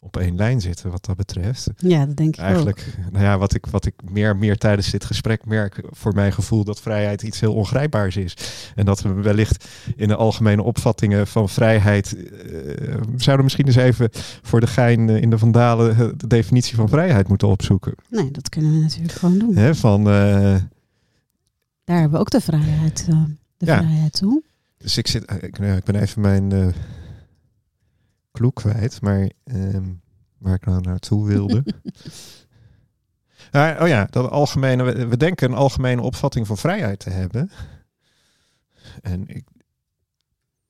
op één lijn zitten wat dat betreft. Ja, dat denk ik ook. Eigenlijk, nou ja, wat ik, wat ik meer, meer tijdens dit gesprek merk, voor mijn gevoel dat vrijheid iets heel ongrijpbaars is. En dat we wellicht in de algemene opvattingen van vrijheid, eh, zouden misschien eens even voor de gein eh, in de vandalen eh, de definitie van vrijheid moeten opzoeken. Nee, dat kunnen we natuurlijk gewoon doen. Hè, van, Daar hebben we ook de vrijheid, de Ja. vrijheid toe. dus ik, zit, ik, nou ik ben even mijn eh kloek kwijt, maar ehm, waar ik nou naartoe wilde. Ah, oh ja, dat algemene, we, we denken een algemene opvatting van vrijheid te hebben. En ik,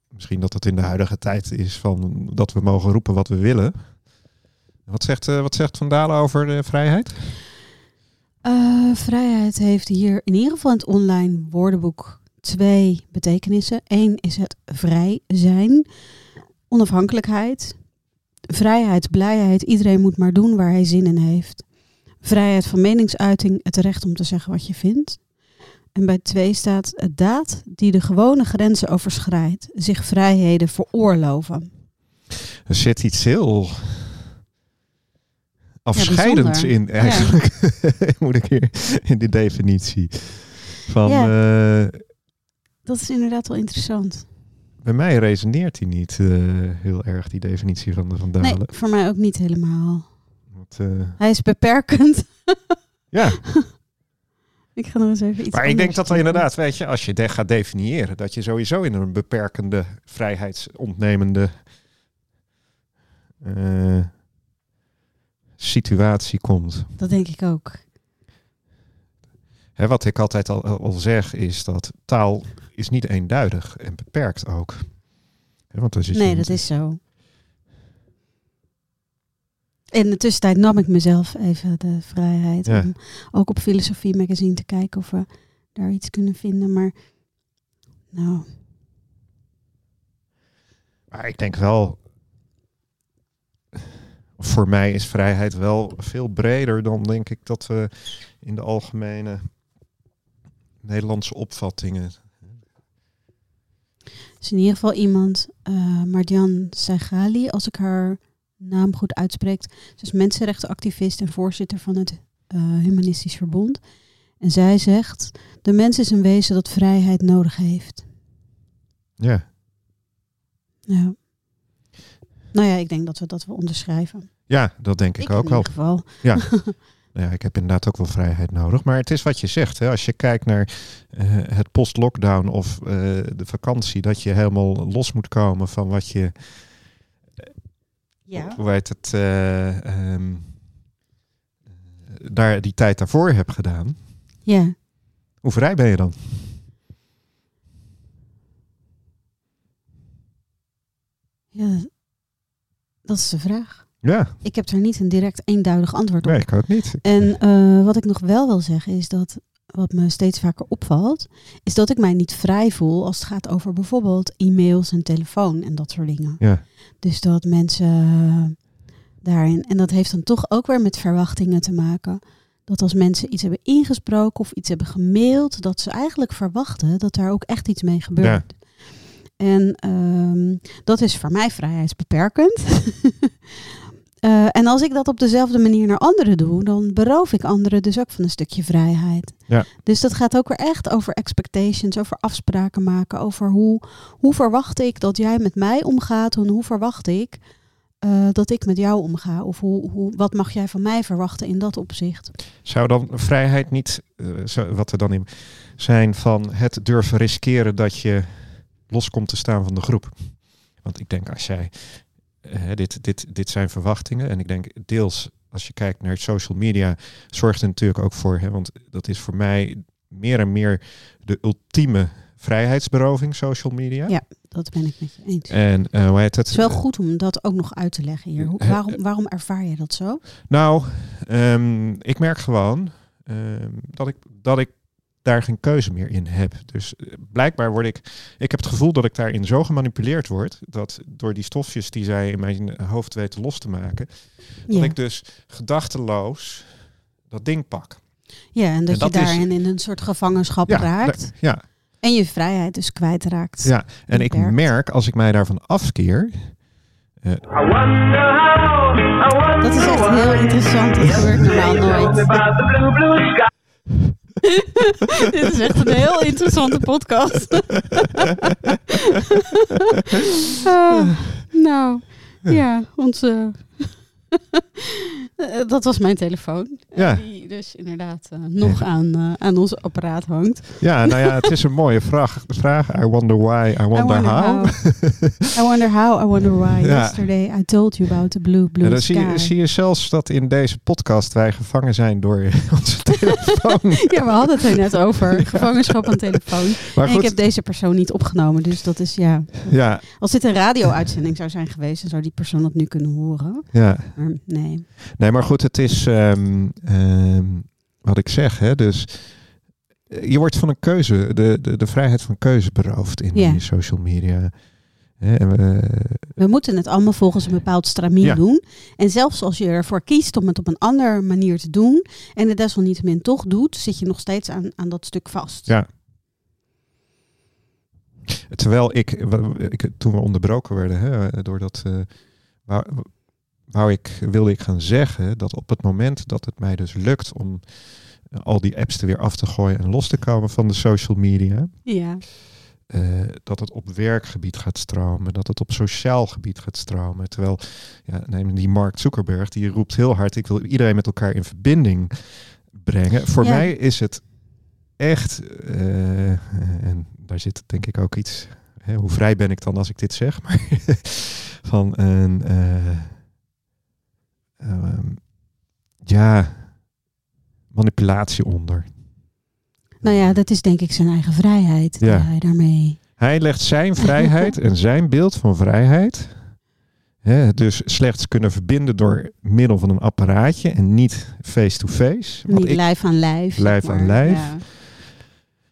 misschien dat het in de huidige tijd is van dat we mogen roepen wat we willen. Wat zegt, eh, wat zegt Van Dalen over de vrijheid? Eh, vrijheid heeft hier in ieder geval in het online woordenboek twee betekenissen. Eén is het vrij zijn, onafhankelijkheid, vrijheid, blijheid. Iedereen moet maar doen waar hij zin in heeft. Vrijheid van meningsuiting, het recht om te zeggen wat je vindt. En bij twee staat het daad die de gewone grenzen overschrijdt, zich vrijheden veroorloven. Er zit iets heel afscheidends in eigenlijk. Moet ik hier in die definitie. Van, Ja. eh, Dat is inderdaad wel interessant. Bij mij resoneert die niet eh, heel erg, die definitie van de Van Dalen. Nee, voor mij ook niet helemaal. Want, eh, Hij is beperkend. ja, Ik ga nog eens even iets maar ik denk dat doen. inderdaad, weet je, als je de gaat definiëren, dat je sowieso in een beperkende, vrijheidsontnemende eh, situatie komt. Dat denk ik ook. Hè, wat ik altijd al, al zeg, is dat taal is niet eenduidig en beperkt ook. Want zit Nee, dat is zo. In de tussentijd nam ik mezelf even de vrijheid Ja. om ook op Filosofie Magazine te kijken of we daar iets kunnen vinden. Maar nou, Maar ik denk wel, voor mij is vrijheid wel veel breder dan denk ik dat we in de algemene Nederlandse opvattingen. Is in ieder geval iemand, eh Marjan Saigali, als ik haar naam goed uitspreek. Ze is mensenrechtenactivist en voorzitter van het eh, Humanistisch Verbond. En zij zegt, de mens is een wezen dat vrijheid nodig heeft. Ja, Ja. Nou ja, ik denk dat we dat wel onderschrijven. ja dat denk ik, ook in wel. ieder geval. Ja. Nou ja, ik heb inderdaad ook wel vrijheid nodig. Maar het is wat je zegt. Hè? Als je kijkt naar eh, het post-lockdown of eh, de vakantie, dat je helemaal los moet komen van wat je Ja. hoe heet het, eh, ehm, daar die tijd daarvoor hebt gedaan. Ja. Hoe vrij ben je dan? ja, dat is de vraag. Ja, Ik heb daar niet een direct eenduidig antwoord op. nee, ik ook niet. En eh, wat ik nog wel wil zeggen is dat, wat me steeds vaker opvalt, is dat ik mij niet vrij voel als het gaat over bijvoorbeeld e-mails en telefoon en dat soort dingen. Ja, Dus dat mensen daarin, en dat heeft dan toch ook weer met verwachtingen te maken. Dat als mensen iets hebben ingesproken of iets hebben gemaild, dat ze eigenlijk verwachten dat daar ook echt iets mee gebeurt. En ehm, dat is voor mij vrijheidsbeperkend. Eh, en als ik dat op dezelfde manier naar anderen doe, dan beroof ik anderen dus ook van een stukje vrijheid. Ja. Dus dat gaat ook weer echt over expectations, over afspraken maken, over hoe, hoe verwacht ik dat jij met mij omgaat en hoe verwacht ik eh, dat ik met jou omga? Of hoe, hoe, wat mag jij van mij verwachten in dat opzicht? zou dan vrijheid niet, eh, wat er dan in zijn van het durven riskeren dat je los komt te staan van de groep? Want ik denk als jij, eh, dit, dit, dit zijn verwachtingen en ik denk deels als je kijkt naar social media, zorgt er natuurlijk ook voor, hè, want dat is voor mij meer en meer de ultieme vrijheidsberoving, social media. Ja. Dat ben ik met je eens. En eh, hoe heet het? Het is wel goed om dat ook nog uit te leggen hier. Hoe- Eh, waarom, waarom ervaar je dat zo? Nou, ehm, ik merk gewoon ehm, dat, ik, dat ik daar geen keuze meer in heb. Dus eh, blijkbaar word ik. Ik heb het gevoel dat ik daarin zo gemanipuleerd word. Dat door die stofjes die zij in mijn hoofd weten los te maken. Dat ik dus gedachteloos dat ding pak. ja en dat, en dat je is- daarin in een soort gevangenschap raakt. ja, En je vrijheid dus kwijtraakt. ja. En ik merk als ik mij daarvan afkeer. eh, Dat is echt heel interessant. Dat gebeurt normaal nooit. Dit is echt een heel interessante podcast. Ah, nou, ja, onze. Eh, dat was mijn telefoon. eh, Ja. Die dus inderdaad eh, nog aan, eh, aan ons apparaat hangt. ja, nou ja, het is een mooie vraag. vraag. I wonder why, I wonder, how. I wonder how, I wonder why. Ja. Yesterday I told you about the blue, blue Ja, dan sky. zie je, zie je zelfs dat in deze podcast wij gevangen zijn door onze telefoon. Ja, we hadden het er net over. Gevangenschap aan telefoon. Maar En ik heb deze persoon niet opgenomen. Dus dat is ja. ja, Als dit een radio-uitzending zou zijn geweest, dan zou die persoon dat nu kunnen horen. ja. Maar nee. Nee, maar goed, het is ehm, ehm, wat ik zeg. Hè, dus eh, je wordt van een keuze, de, de, de vrijheid van keuze beroofd in Ja. die social media. Hè, en we, We moeten het allemaal volgens een bepaald stramien Ja. doen. En zelfs als je ervoor kiest om het op een andere manier te doen. en het desalniettemin toch doet, zit je nog steeds aan, aan dat stuk vast. Ja. Terwijl ik, ik, toen we onderbroken werden, hè, doordat eh, wou, wou ik, wilde ik gaan zeggen dat op het moment dat het mij dus lukt om eh, al die apps er weer af te gooien en los te komen van de social media, Ja. eh, dat het op werkgebied gaat stromen, dat het op sociaal gebied gaat stromen. Terwijl, ja, neem die Mark Zuckerberg, die roept heel hard, ik wil iedereen met elkaar in verbinding brengen. Voor Ja. mij is het echt, eh, en daar zit denk ik ook iets, hè, hoe vrij ben ik dan als ik dit zeg, maar van een, ehm, ja, manipulatie onder. Nou ja, dat is denk ik zijn eigen vrijheid. Ja. Die hij daarmee. Hij legt zijn vrijheid en zijn beeld van vrijheid. Hè, dus slechts kunnen verbinden door middel van een apparaatje en niet face-to-face. Niet ik lijf aan lijf. Lijf aan lijf. Ja.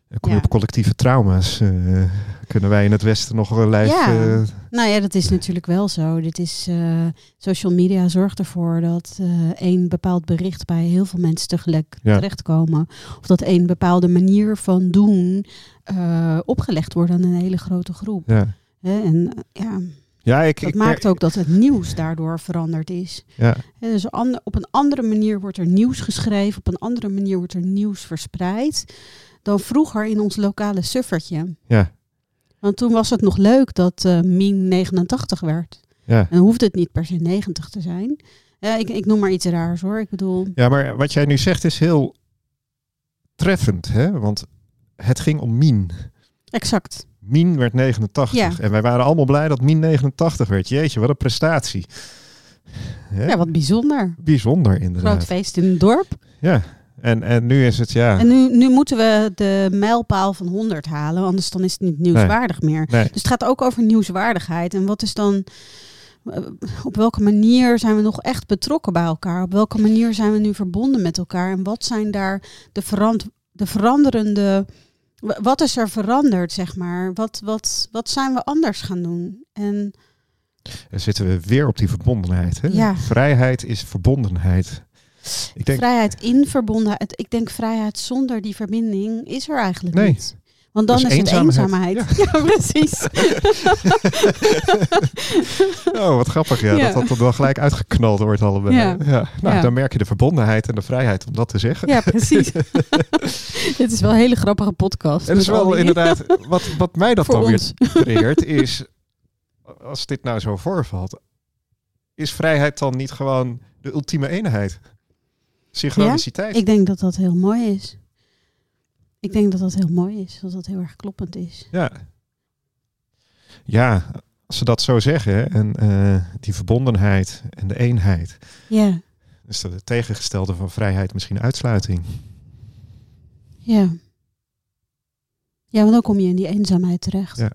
dan kom je Ja. op collectieve trauma's. eh, kunnen wij in het Westen nog een lijf. Ja. eh, Nou ja, dat is natuurlijk wel zo. Dit is, eh, social media zorgt ervoor dat eh één bepaald bericht bij heel veel mensen tegelijk Ja. terechtkomen. Of dat één bepaalde manier van doen opgelegd wordt aan een hele grote groep. ja. En ja, ja, ik, dat ik maakt ook dat het nieuws daardoor veranderd is. Ja, dus op een andere manier wordt er nieuws geschreven, op een andere manier wordt er nieuws verspreid dan vroeger in ons lokale suffertje. ja, Want toen was het nog leuk dat eh min 89 werd. ja. En dan hoeft het niet per se 90 te zijn. Ja, ik, ik noem maar iets raars hoor. Ik bedoel, ja, maar wat jij nu zegt is heel treffend. Hè? Want het ging om Mien. exact. Mien werd 89. Ja. En wij waren allemaal blij dat Mien 89 werd. Jeetje, wat een prestatie. Hè? Ja, wat bijzonder. Bijzonder inderdaad. Groot feest in het dorp. Ja, en, en nu is het ja. En nu, nu moeten we de mijlpaal van 100 halen, anders dan is het niet nieuwswaardig meer. Nee, Dus het gaat ook over nieuwswaardigheid. En wat is dan, eh, op welke manier zijn we nog echt betrokken bij elkaar? Op welke manier zijn we nu verbonden met elkaar? En wat zijn daar de, verand, de veranderende, wa- wat is er veranderd, zeg maar? Wat, wat, wat zijn we anders gaan doen? En dan zitten we weer op die verbondenheid. Hè? Ja. Vrijheid is verbondenheid. Ik denk, vrijheid in verbondenheid. Ik denk vrijheid zonder die verbinding is er eigenlijk Nee. niet. Want dan is, is het eenzaamheid. eenzaamheid. Ja, precies. oh wat grappig ja, Ja. dat dat wel gelijk uitgeknald wordt allebei. Ja. Nou, dan merk je de verbondenheid en de vrijheid om dat te zeggen. Ja, precies. Dit is wel een hele grappige podcast. En dat is wel inderdaad, wat, wat mij dat Voor dan weer triggert, is als dit nou zo voorvalt, is vrijheid dan niet gewoon de ultieme eenheid? Synchroniciteit. Ik denk dat dat heel mooi is. Ik denk dat dat heel mooi is. Dat dat heel erg kloppend is. Ja. Ja, als ze dat zo zeggen, hè, en eh, die verbondenheid en de eenheid, Ja, is dat het tegengestelde van vrijheid misschien uitsluiting. ja. Ja, want dan kom je in die eenzaamheid terecht. Ja.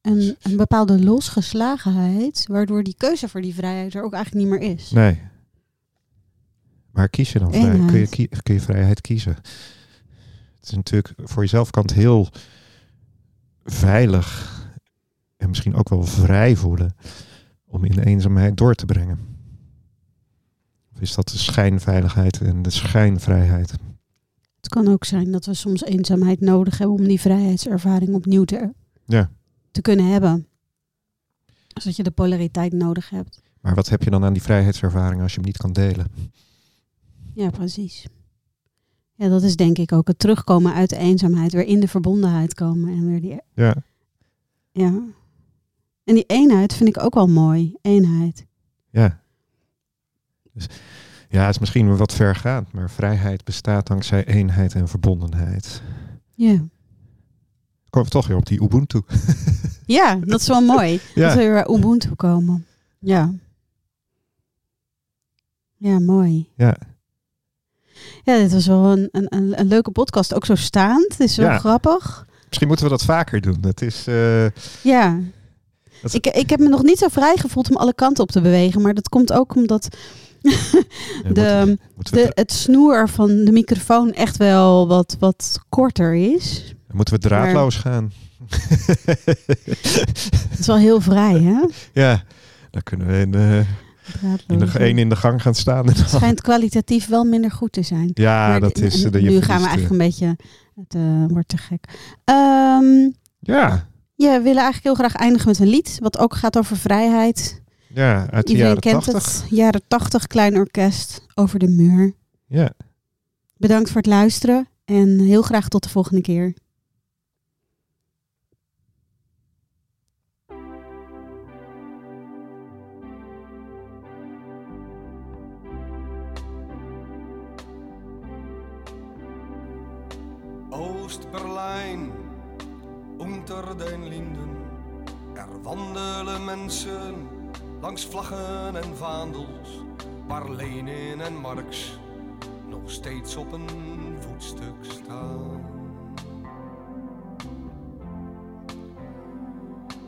En een bepaalde losgeslagenheid, waardoor die keuze voor die vrijheid er ook eigenlijk niet meer is. Nee. Maar kies je dan vrij? Kun je, kie- kun je vrijheid kiezen? Het is natuurlijk voor jezelf kan het heel veilig en misschien ook wel vrij voelen om in de eenzaamheid door te brengen. Of is dat de schijnveiligheid en de schijnvrijheid? Het kan ook zijn dat we soms eenzaamheid nodig hebben om die vrijheidservaring opnieuw te, Ja. te kunnen hebben. Dus dat je de polariteit nodig hebt. Maar wat heb je dan aan die vrijheidservaring als je hem niet kan delen? Ja, precies. Ja, dat is denk ik ook het terugkomen uit de eenzaamheid, weer in de verbondenheid komen en weer die. Ja, Ja. En die eenheid vind ik ook wel mooi. Eenheid. ja. Dus, ja, het is misschien wat vergaand, maar vrijheid bestaat dankzij eenheid en verbondenheid. Ja. Komen we toch weer op die Ubuntu. Ja, dat is wel mooi. Dat we Ja, weer bij Ubuntu komen. Ja. Ja, mooi. ja. Ja, dit was wel een, een, een, leuke podcast. Ook zo staand. Het is wel Ja. grappig. Misschien moeten we dat vaker doen. Het is, eh, Ja. Dat- Ik, ik heb me nog niet zo vrij gevoeld om alle kanten op te bewegen. Maar dat komt ook omdat de, de, het snoer van de microfoon echt wel wat, wat korter is. dra- moeten we draadloos gaan. Het is wel heel vrij, hè? ja, dan kunnen we in de, in de, één in de gang gaan staan. En Het schijnt kwalitatief wel minder goed te zijn. ja, Maar dat de- is... en eh, nu gaan we eigenlijk een beetje... Het eh, wordt te gek. Ehm, Ja, ja, we willen eigenlijk heel graag eindigen met een lied. Wat ook gaat over vrijheid. ja, uit de Iedereen jaren kent tachtig. het. Jaren 80, klein orkest. Over de muur. Ja, Bedankt voor het luisteren. En heel graag tot de volgende keer. Oost-Berlijn, unter den Linden. Er wandelen mensen langs vlaggen en vaandels, waar Lenin en Marx nog steeds op een voetstuk staan.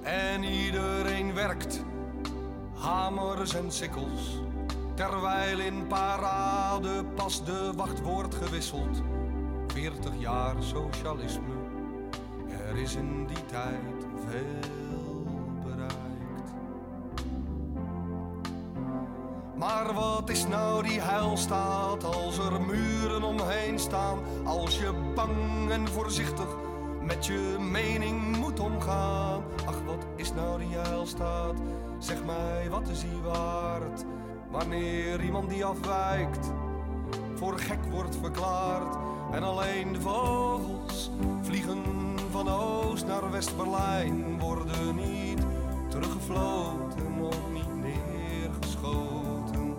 En iedereen werkt, hamers en sikkels, terwijl in parade pas de wacht wordt gewisseld. 40 jaar socialisme, er is in die tijd veel bereikt. Maar wat is nou die heilstaat als er muren omheen staan? Als je bang en voorzichtig met je mening moet omgaan. Ach, wat is nou die heilstaat? Zeg mij, wat is die waard? Wanneer iemand die afwijkt voor gek wordt verklaard. En alleen de vogels vliegen van Oost naar West-Berlijn. Worden niet teruggefloten, ook niet neergeschoten.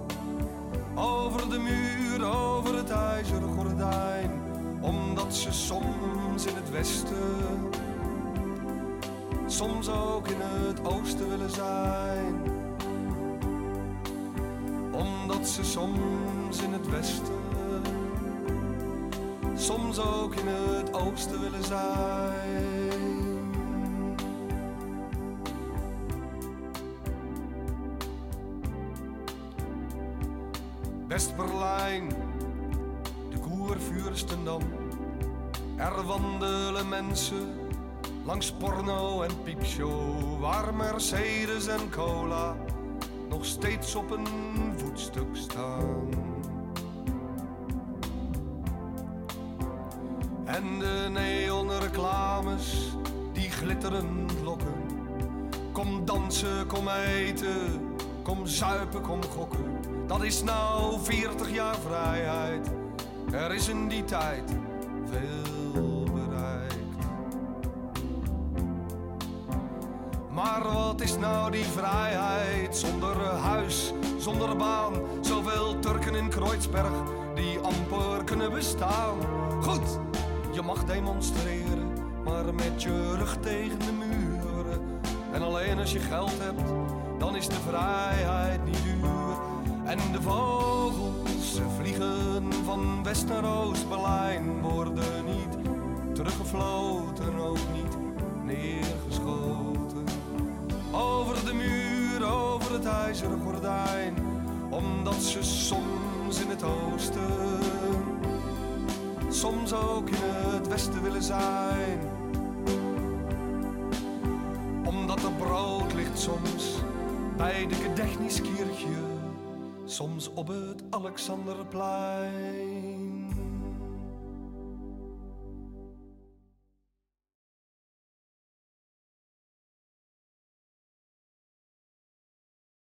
Over de muur, over het ijzeren gordijn. Omdat ze soms in het westen, soms ook in het oosten willen zijn. Omdat ze soms in het westen, soms ook in het oosten willen zijn. West-Berlijn, de Koervuurstendam. Er wandelen mensen langs porno en piepshow, waar Mercedes en cola nog steeds op een voetstuk staan. Kom dansen, kom eten, kom zuipen, kom gokken. Dat is nou 40 jaar vrijheid. Er is in die tijd veel bereikt. Maar wat is nou die vrijheid zonder huis, zonder baan? Zoveel Turken in Kreuzberg die amper kunnen bestaan. Goed, je mag demonstreren, met je rug tegen de muren. En alleen als je geld hebt, dan is de vrijheid niet duur. En de vogels, ze vliegen van West naar Oost-Berlijn, worden niet teruggefloten, ook niet neergeschoten. Over de muur, over het ijzeren gordijn, omdat ze soms in het oosten, soms ook in het westen willen zijn. Bij de Gedächtniskirche, soms op het Alexanderplein.